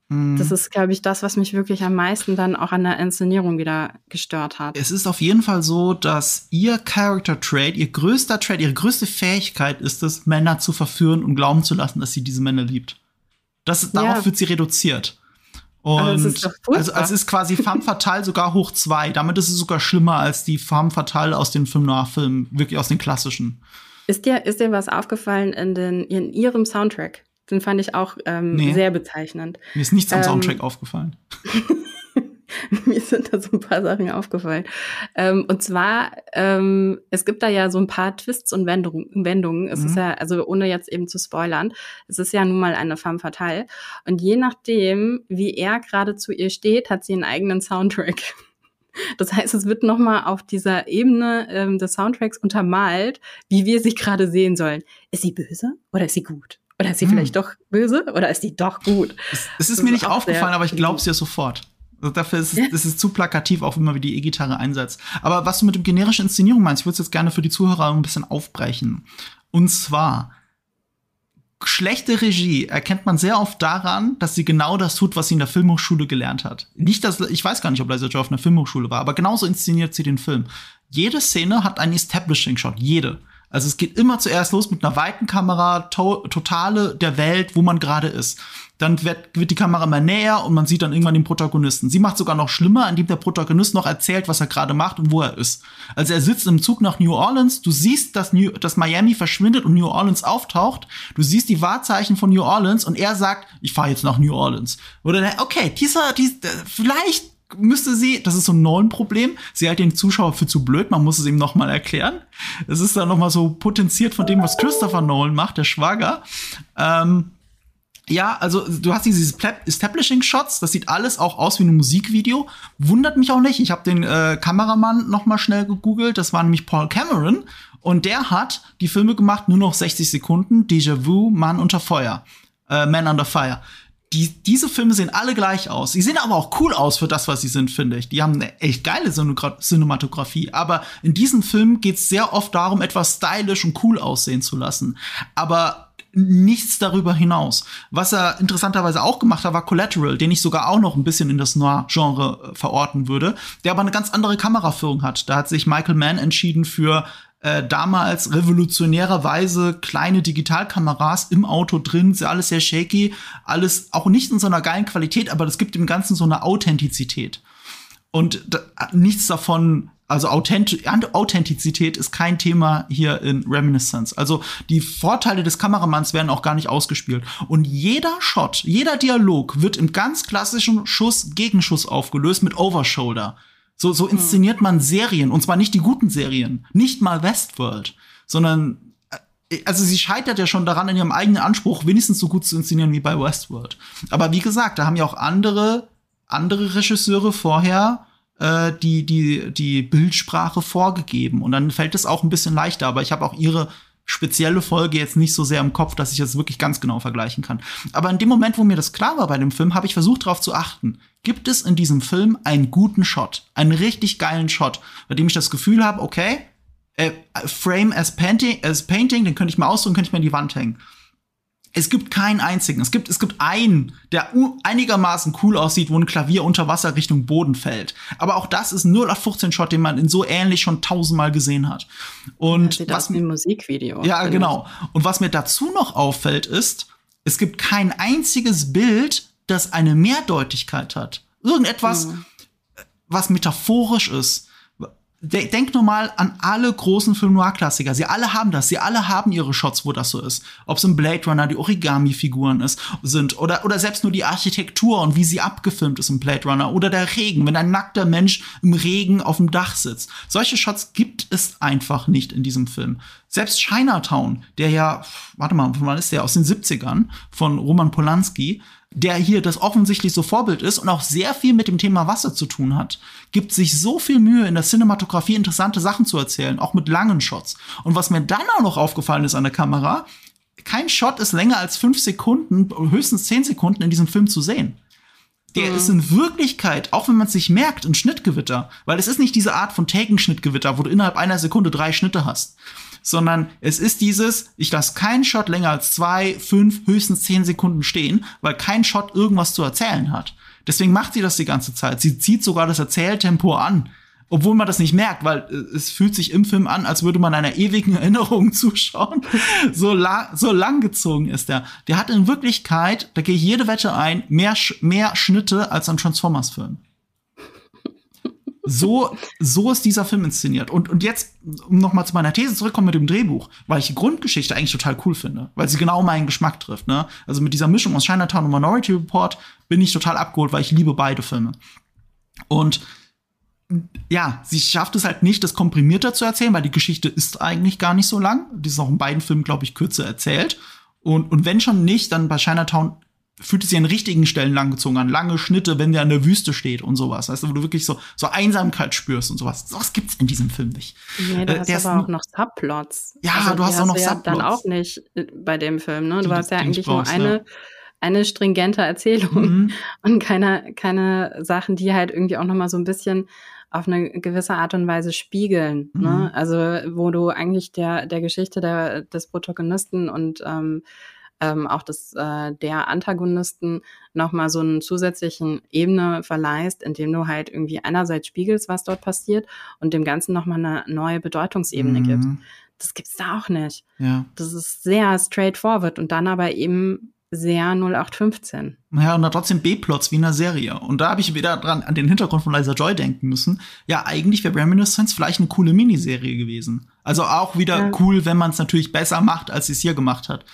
Mhm. Das ist, glaube ich, das, was mich wirklich am meisten dann auch an der Inszenierung wieder gestört hat. Es ist auf jeden Fall so, dass ihr Character Trait, ihr größter Trait, ihre größte Fähigkeit ist es, Männer zu verführen und glauben zu lassen, dass sie diese Männer liebt. Das, darauf ja. wird sie reduziert. Und also, ist also, also ist quasi Femme Fatale sogar hoch zwei. Damit ist es sogar schlimmer als die Femme Fatale aus den Film Noir-Filmen, wirklich aus den klassischen. Ist dir, ist dir was aufgefallen in, den, in ihrem Soundtrack? Den fand ich auch ähm, nee. sehr bezeichnend. Mir ist nichts am ähm, Soundtrack aufgefallen. mir sind da so ein paar Sachen aufgefallen. Ähm, und zwar, ähm, es gibt da ja so ein paar Twists und Wendung, Wendungen. Es mhm. ist ja, also ohne jetzt eben zu spoilern, es ist ja nun mal eine femme fatale. Und je nachdem, wie er gerade zu ihr steht, hat sie einen eigenen Soundtrack. Das heißt, es wird nochmal auf dieser Ebene ähm, des Soundtracks untermalt, wie wir sie gerade sehen sollen. Ist sie böse oder ist sie gut? Oder ist sie hm. vielleicht doch böse oder ist sie doch gut? Es, es ist mir nicht aufgefallen, aber ich glaube es dir sofort. Also dafür ist es, ist es zu plakativ, auch immer wie die E-Gitarre einsetzt. Aber was du mit dem generischen Inszenierung meinst, ich würde es jetzt gerne für die Zuhörer ein bisschen aufbrechen. Und zwar, schlechte Regie erkennt man sehr oft daran, dass sie genau das tut, was sie in der Filmhochschule gelernt hat. Nicht, dass, ich weiß gar nicht, ob Liza Joy auf einer Filmhochschule war, aber genauso inszeniert sie den Film. Jede Szene hat einen Establishing-Shot. Jede. Also es geht immer zuerst los mit einer weiten Kamera, to totale der Welt, wo man gerade ist dann wird, wird die Kamera immer näher und man sieht dann irgendwann den Protagonisten. Sie macht sogar noch schlimmer, indem der Protagonist noch erzählt, was er gerade macht und wo er ist. Also er sitzt im Zug nach New Orleans, du siehst, dass, New, dass Miami verschwindet und New Orleans auftaucht, du siehst die Wahrzeichen von New Orleans und er sagt, ich fahre jetzt nach New Orleans. Oder okay, dieser, dieser vielleicht müsste sie, das ist so ein neuen Problem, sie hält den Zuschauer für zu blöd, man muss es ihm nochmal erklären. Es ist dann nochmal so potenziert von dem, was Christopher Nolan macht, der Schwager. Ähm, ja, also du hast diese Establishing Shots, das sieht alles auch aus wie ein Musikvideo. Wundert mich auch nicht. Ich habe den äh, Kameramann noch mal schnell gegoogelt. Das war nämlich Paul Cameron und der hat die Filme gemacht nur noch 60 Sekunden. Déjà-vu, Mann unter Feuer, äh, Man Under Fire. Die, diese Filme sehen alle gleich aus. Sie sehen aber auch cool aus für das, was sie sind, finde ich. Die haben eine echt geile Cinematografie. Aber in diesem Film geht es sehr oft darum, etwas stylisch und cool aussehen zu lassen. Aber nichts darüber hinaus. Was er interessanterweise auch gemacht hat, war Collateral, den ich sogar auch noch ein bisschen in das Noir-Genre äh, verorten würde, der aber eine ganz andere Kameraführung hat. Da hat sich Michael Mann entschieden für äh, damals revolutionärerweise kleine Digitalkameras im Auto drin, ist alles sehr shaky, alles auch nicht in so einer geilen Qualität, aber das gibt dem Ganzen so eine Authentizität. Und da, nichts davon Also Authent Authentizität ist kein Thema hier in Reminiscence. Also die Vorteile des Kameramanns werden auch gar nicht ausgespielt. Und jeder Shot, jeder Dialog wird im ganz klassischen Schuss-Gegenschuss aufgelöst mit Overshoulder. So, so inszeniert man Serien. Und zwar nicht die guten Serien. Nicht mal Westworld. Sondern äh, also sie scheitert ja schon daran, in ihrem eigenen Anspruch wenigstens so gut zu inszenieren wie bei Westworld. Aber wie gesagt, da haben ja auch andere, andere Regisseure vorher äh, die, die, die Bildsprache vorgegeben. Und dann fällt es auch ein bisschen leichter. Aber ich habe auch ihre spezielle Folge jetzt nicht so sehr im Kopf, dass ich das wirklich ganz genau vergleichen kann. Aber in dem Moment, wo mir das klar war bei dem Film, habe ich versucht darauf zu achten. Gibt es in diesem Film einen guten Shot, einen richtig geilen Shot, bei dem ich das Gefühl habe, okay, äh, Frame as Painting, as Painting, den könnte ich mal ausdrücken, könnte ich mir in die Wand hängen. Es gibt keinen einzigen. Es gibt, es gibt einen, der einigermaßen cool aussieht, wo ein Klavier unter Wasser Richtung Boden fällt. Aber auch das ist ein 0815-Shot, den man in so ähnlich schon tausendmal gesehen hat. Und ja, was mir Musikvideo. Ja, genau. Und was mir dazu noch auffällt, ist, es gibt kein einziges Bild, das eine Mehrdeutigkeit hat. Irgendetwas, mhm. was metaphorisch ist Denk nur mal an alle großen Film Noir-Klassiker. Sie alle haben das. Sie alle haben ihre Shots, wo das so ist. Ob es im Blade Runner die Origami-Figuren sind oder, oder selbst nur die Architektur und wie sie abgefilmt ist im Blade Runner oder der Regen, wenn ein nackter Mensch im Regen auf dem Dach sitzt. Solche Shots gibt es einfach nicht in diesem Film. Selbst Chinatown, der ja, warte mal, wann ist der? Aus den 70ern von Roman Polanski, der hier das offensichtlich so Vorbild ist und auch sehr viel mit dem Thema Wasser zu tun hat, gibt sich so viel Mühe in der Cinematografie interessante Sachen zu erzählen, auch mit langen Shots. Und was mir dann auch noch aufgefallen ist an der Kamera, kein Shot ist länger als fünf Sekunden, höchstens zehn Sekunden in diesem Film zu sehen. Der mhm. ist in Wirklichkeit, auch wenn man es sich merkt, ein Schnittgewitter. Weil es ist nicht diese Art von Taken-Schnittgewitter, wo du innerhalb einer Sekunde drei Schnitte hast sondern es ist dieses, ich lasse keinen Shot länger als zwei, fünf, höchstens zehn Sekunden stehen, weil kein Shot irgendwas zu erzählen hat. Deswegen macht sie das die ganze Zeit. Sie zieht sogar das Erzähltempo an. Obwohl man das nicht merkt, weil äh, es fühlt sich im Film an, als würde man einer ewigen Erinnerung zuschauen. so, la so lang gezogen ist der. Der hat in Wirklichkeit, da gehe ich jede Wette ein, mehr, Sch mehr Schnitte als ein Transformers-Film so, so ist dieser Film inszeniert. Und, und jetzt, um noch mal zu meiner These zurückkommen mit dem Drehbuch, weil ich die Grundgeschichte eigentlich total cool finde, weil sie genau meinen Geschmack trifft. Ne? Also mit dieser Mischung aus Chinatown und Minority Report bin ich total abgeholt, weil ich liebe beide Filme. Und ja, sie schafft es halt nicht, das komprimierter zu erzählen, weil die Geschichte ist eigentlich gar nicht so lang. Die ist auch in beiden Filmen, glaube ich, kürzer erzählt. Und, und wenn schon nicht, dann bei Chinatown fühlt es sich an richtigen Stellen langgezogen an. Lange Schnitte, wenn der in der Wüste steht und sowas. Weißt du, wo du wirklich so, so Einsamkeit spürst und sowas. Sowas gibt's in diesem Film nicht. Nee, du äh, hast aber auch noch Subplots. Ja, also, du hast auch noch ja Subplots. dann auch nicht äh, bei dem Film, ne? Du hast ja eigentlich nur eine, ja. eine stringente Erzählung mhm. und keine, keine Sachen, die halt irgendwie auch noch mal so ein bisschen auf eine gewisse Art und Weise spiegeln. Ne? Mhm. Ne? Also, wo du eigentlich der, der Geschichte der, des Protagonisten und ähm, ähm, auch des, äh, der Antagonisten nochmal so einen zusätzlichen Ebene verleihst, indem du halt irgendwie einerseits spiegelst, was dort passiert und dem Ganzen nochmal eine neue Bedeutungsebene mhm. gibst. Das gibt's da auch nicht. Ja. Das ist sehr straightforward und dann aber eben sehr 0815. Ja, und dann trotzdem B-Plots wie in einer Serie. Und da habe ich wieder dran an den Hintergrund von Liza Joy denken müssen. Ja, eigentlich wäre Reminiscence vielleicht eine coole Miniserie gewesen. Also auch wieder ja. cool, wenn man es natürlich besser macht, als sie es hier gemacht hat.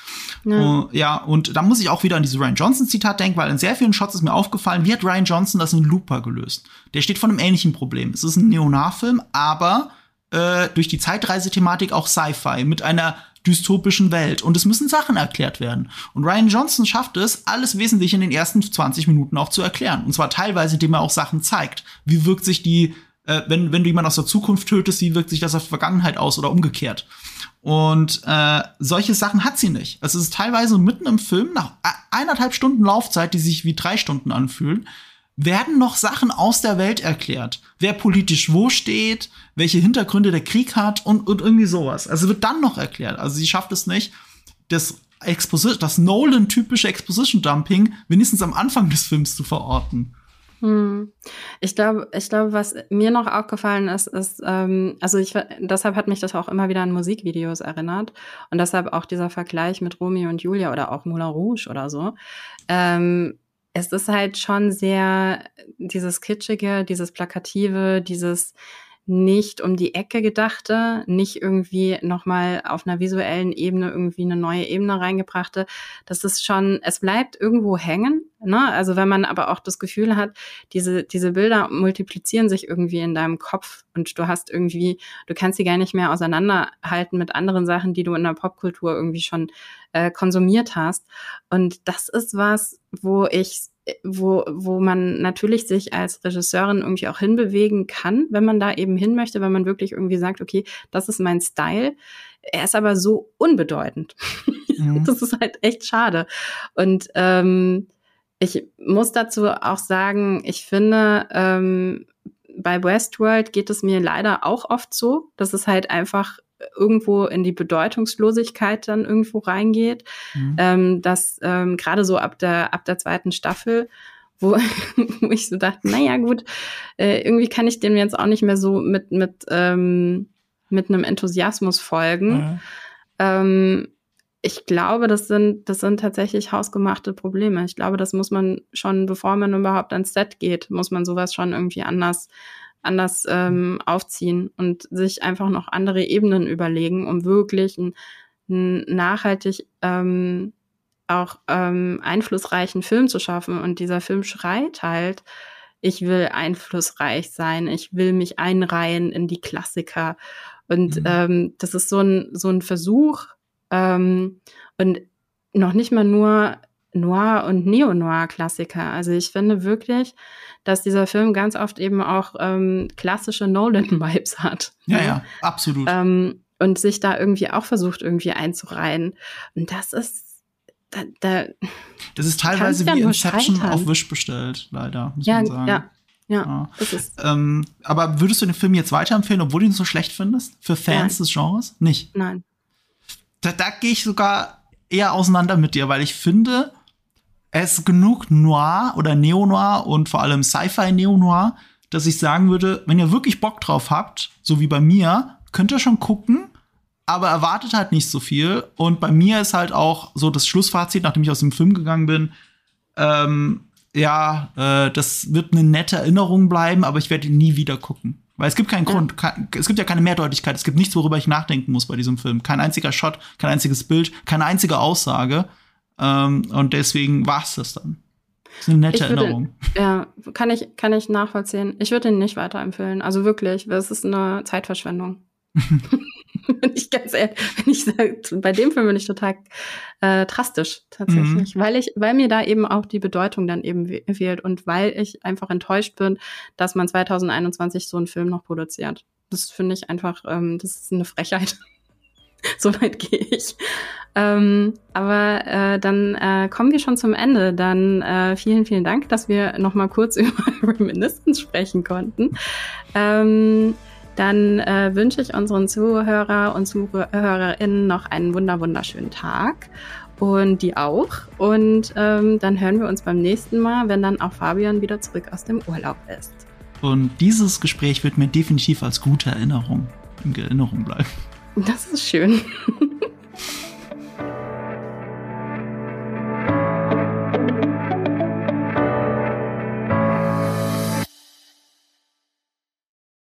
Ja. Uh, ja, und da muss ich auch wieder an diese Ryan Johnson-Zitat denken, weil in sehr vielen Shots ist mir aufgefallen, wie hat Ryan Johnson das in Looper gelöst? Der steht vor einem ähnlichen Problem. Es ist ein Neonar-Film, aber äh, durch die Zeitreisethematik auch Sci-Fi mit einer dystopischen Welt und es müssen Sachen erklärt werden. Und Ryan Johnson schafft es, alles wesentlich in den ersten 20 Minuten auch zu erklären. Und zwar teilweise, indem er auch Sachen zeigt. Wie wirkt sich die, äh, wenn, wenn du jemanden aus der Zukunft tötest, wie wirkt sich das auf die Vergangenheit aus oder umgekehrt? Und äh, solche Sachen hat sie nicht. Also es ist teilweise mitten im Film, nach eineinhalb Stunden Laufzeit, die sich wie drei Stunden anfühlen, werden noch Sachen aus der Welt erklärt. Wer politisch wo steht, welche Hintergründe der Krieg hat und, und irgendwie sowas. Also wird dann noch erklärt. Also sie schafft es nicht, das Exposition, das Nolan-typische Exposition-Dumping wenigstens am Anfang des Films zu verorten. Hm. Ich glaube, ich glaube, was mir noch aufgefallen ist, ist, ähm, also ich, deshalb hat mich das auch immer wieder an Musikvideos erinnert und deshalb auch dieser Vergleich mit Romeo und Julia oder auch Moulin Rouge oder so. Ähm, es ist halt schon sehr dieses kitschige, dieses plakative, dieses nicht um die Ecke gedachte, nicht irgendwie nochmal auf einer visuellen Ebene irgendwie eine neue Ebene reingebrachte. Das ist schon, es bleibt irgendwo hängen. Ne? Also wenn man aber auch das Gefühl hat, diese, diese Bilder multiplizieren sich irgendwie in deinem Kopf und du hast irgendwie, du kannst sie gar nicht mehr auseinanderhalten mit anderen Sachen, die du in der Popkultur irgendwie schon äh, konsumiert hast. Und das ist was, wo ich wo, wo man natürlich sich als Regisseurin irgendwie auch hinbewegen kann, wenn man da eben hin möchte, wenn man wirklich irgendwie sagt, okay, das ist mein Style. Er ist aber so unbedeutend. Mhm. Das ist halt echt schade. Und ähm, ich muss dazu auch sagen, ich finde, ähm, bei Westworld geht es mir leider auch oft so, dass es halt einfach irgendwo in die Bedeutungslosigkeit dann irgendwo reingeht. Mhm. Ähm, dass ähm, gerade so ab der, ab der zweiten Staffel, wo, wo ich so dachte, naja, gut, äh, irgendwie kann ich dem jetzt auch nicht mehr so mit, mit, ähm, mit einem Enthusiasmus folgen. Mhm. Ich glaube, das sind, das sind tatsächlich hausgemachte Probleme. Ich glaube, das muss man schon, bevor man überhaupt ans Set geht, muss man sowas schon irgendwie anders anders ähm, aufziehen und sich einfach noch andere Ebenen überlegen, um wirklich einen, nachhaltig ähm, auch ähm, einflussreichen Film zu schaffen. Und dieser Film schreit halt, ich will einflussreich sein, ich will mich einreihen in die Klassiker. Und mhm. ähm, das ist so ein, so ein Versuch ähm, und noch nicht mal nur Noir- und Neo-Noir-Klassiker. Also ich finde wirklich, dass dieser Film ganz oft eben auch ähm, klassische Nolan-Vibes hat. Ja, ja, absolut. Ähm, und sich da irgendwie auch versucht, irgendwie einzureihen. Und das ist da, da Das ist teilweise wie Inception auf Wish bestellt, leider, muss ja, man sagen. Ja, ja, ja. Ähm, aber würdest du den Film jetzt weiterempfehlen, obwohl du ihn so schlecht findest? Für Fans Nein. des Genres? Nicht? Nein. Da, da gehe ich sogar eher auseinander mit dir, weil ich finde, es ist genug Noir oder Neo-Noir und vor allem Sci-Fi-Neo-Noir, dass ich sagen würde, wenn ihr wirklich Bock drauf habt, so wie bei mir, könnt ihr schon gucken, aber erwartet halt nicht so viel. Und bei mir ist halt auch so das Schlussfazit, nachdem ich aus dem Film gegangen bin, ähm, ja, äh, das wird eine nette Erinnerung bleiben, aber ich werde ihn nie wieder gucken. Weil es gibt keinen ja. Grund, es gibt ja keine Mehrdeutigkeit, es gibt nichts, worüber ich nachdenken muss bei diesem Film. Kein einziger Shot, kein einziges Bild, keine einzige Aussage. Ähm, und deswegen war es das dann. Das ist eine nette würde, Erinnerung. Ja, kann ich, kann ich nachvollziehen. Ich würde ihn nicht weiterempfehlen. Also wirklich, es ist eine Zeitverschwendung. wenn ich ganz ehrlich, wenn ich sage, bei dem Film bin ich total äh, drastisch tatsächlich, mhm. weil ich, weil mir da eben auch die Bedeutung dann eben fehlt und weil ich einfach enttäuscht bin, dass man 2021 so einen Film noch produziert. Das finde ich einfach, ähm, das ist eine Frechheit. so weit gehe ich. Ähm, aber äh, dann äh, kommen wir schon zum Ende. Dann äh, vielen, vielen Dank, dass wir noch mal kurz über Reminiscence sprechen konnten. Ähm, dann äh, wünsche ich unseren Zuhörer und Zuhörerinnen noch einen wunder wunderschönen Tag und die auch. Und ähm, dann hören wir uns beim nächsten Mal, wenn dann auch Fabian wieder zurück aus dem Urlaub ist. Und dieses Gespräch wird mir definitiv als gute Erinnerung in Erinnerung bleiben. Das ist schön.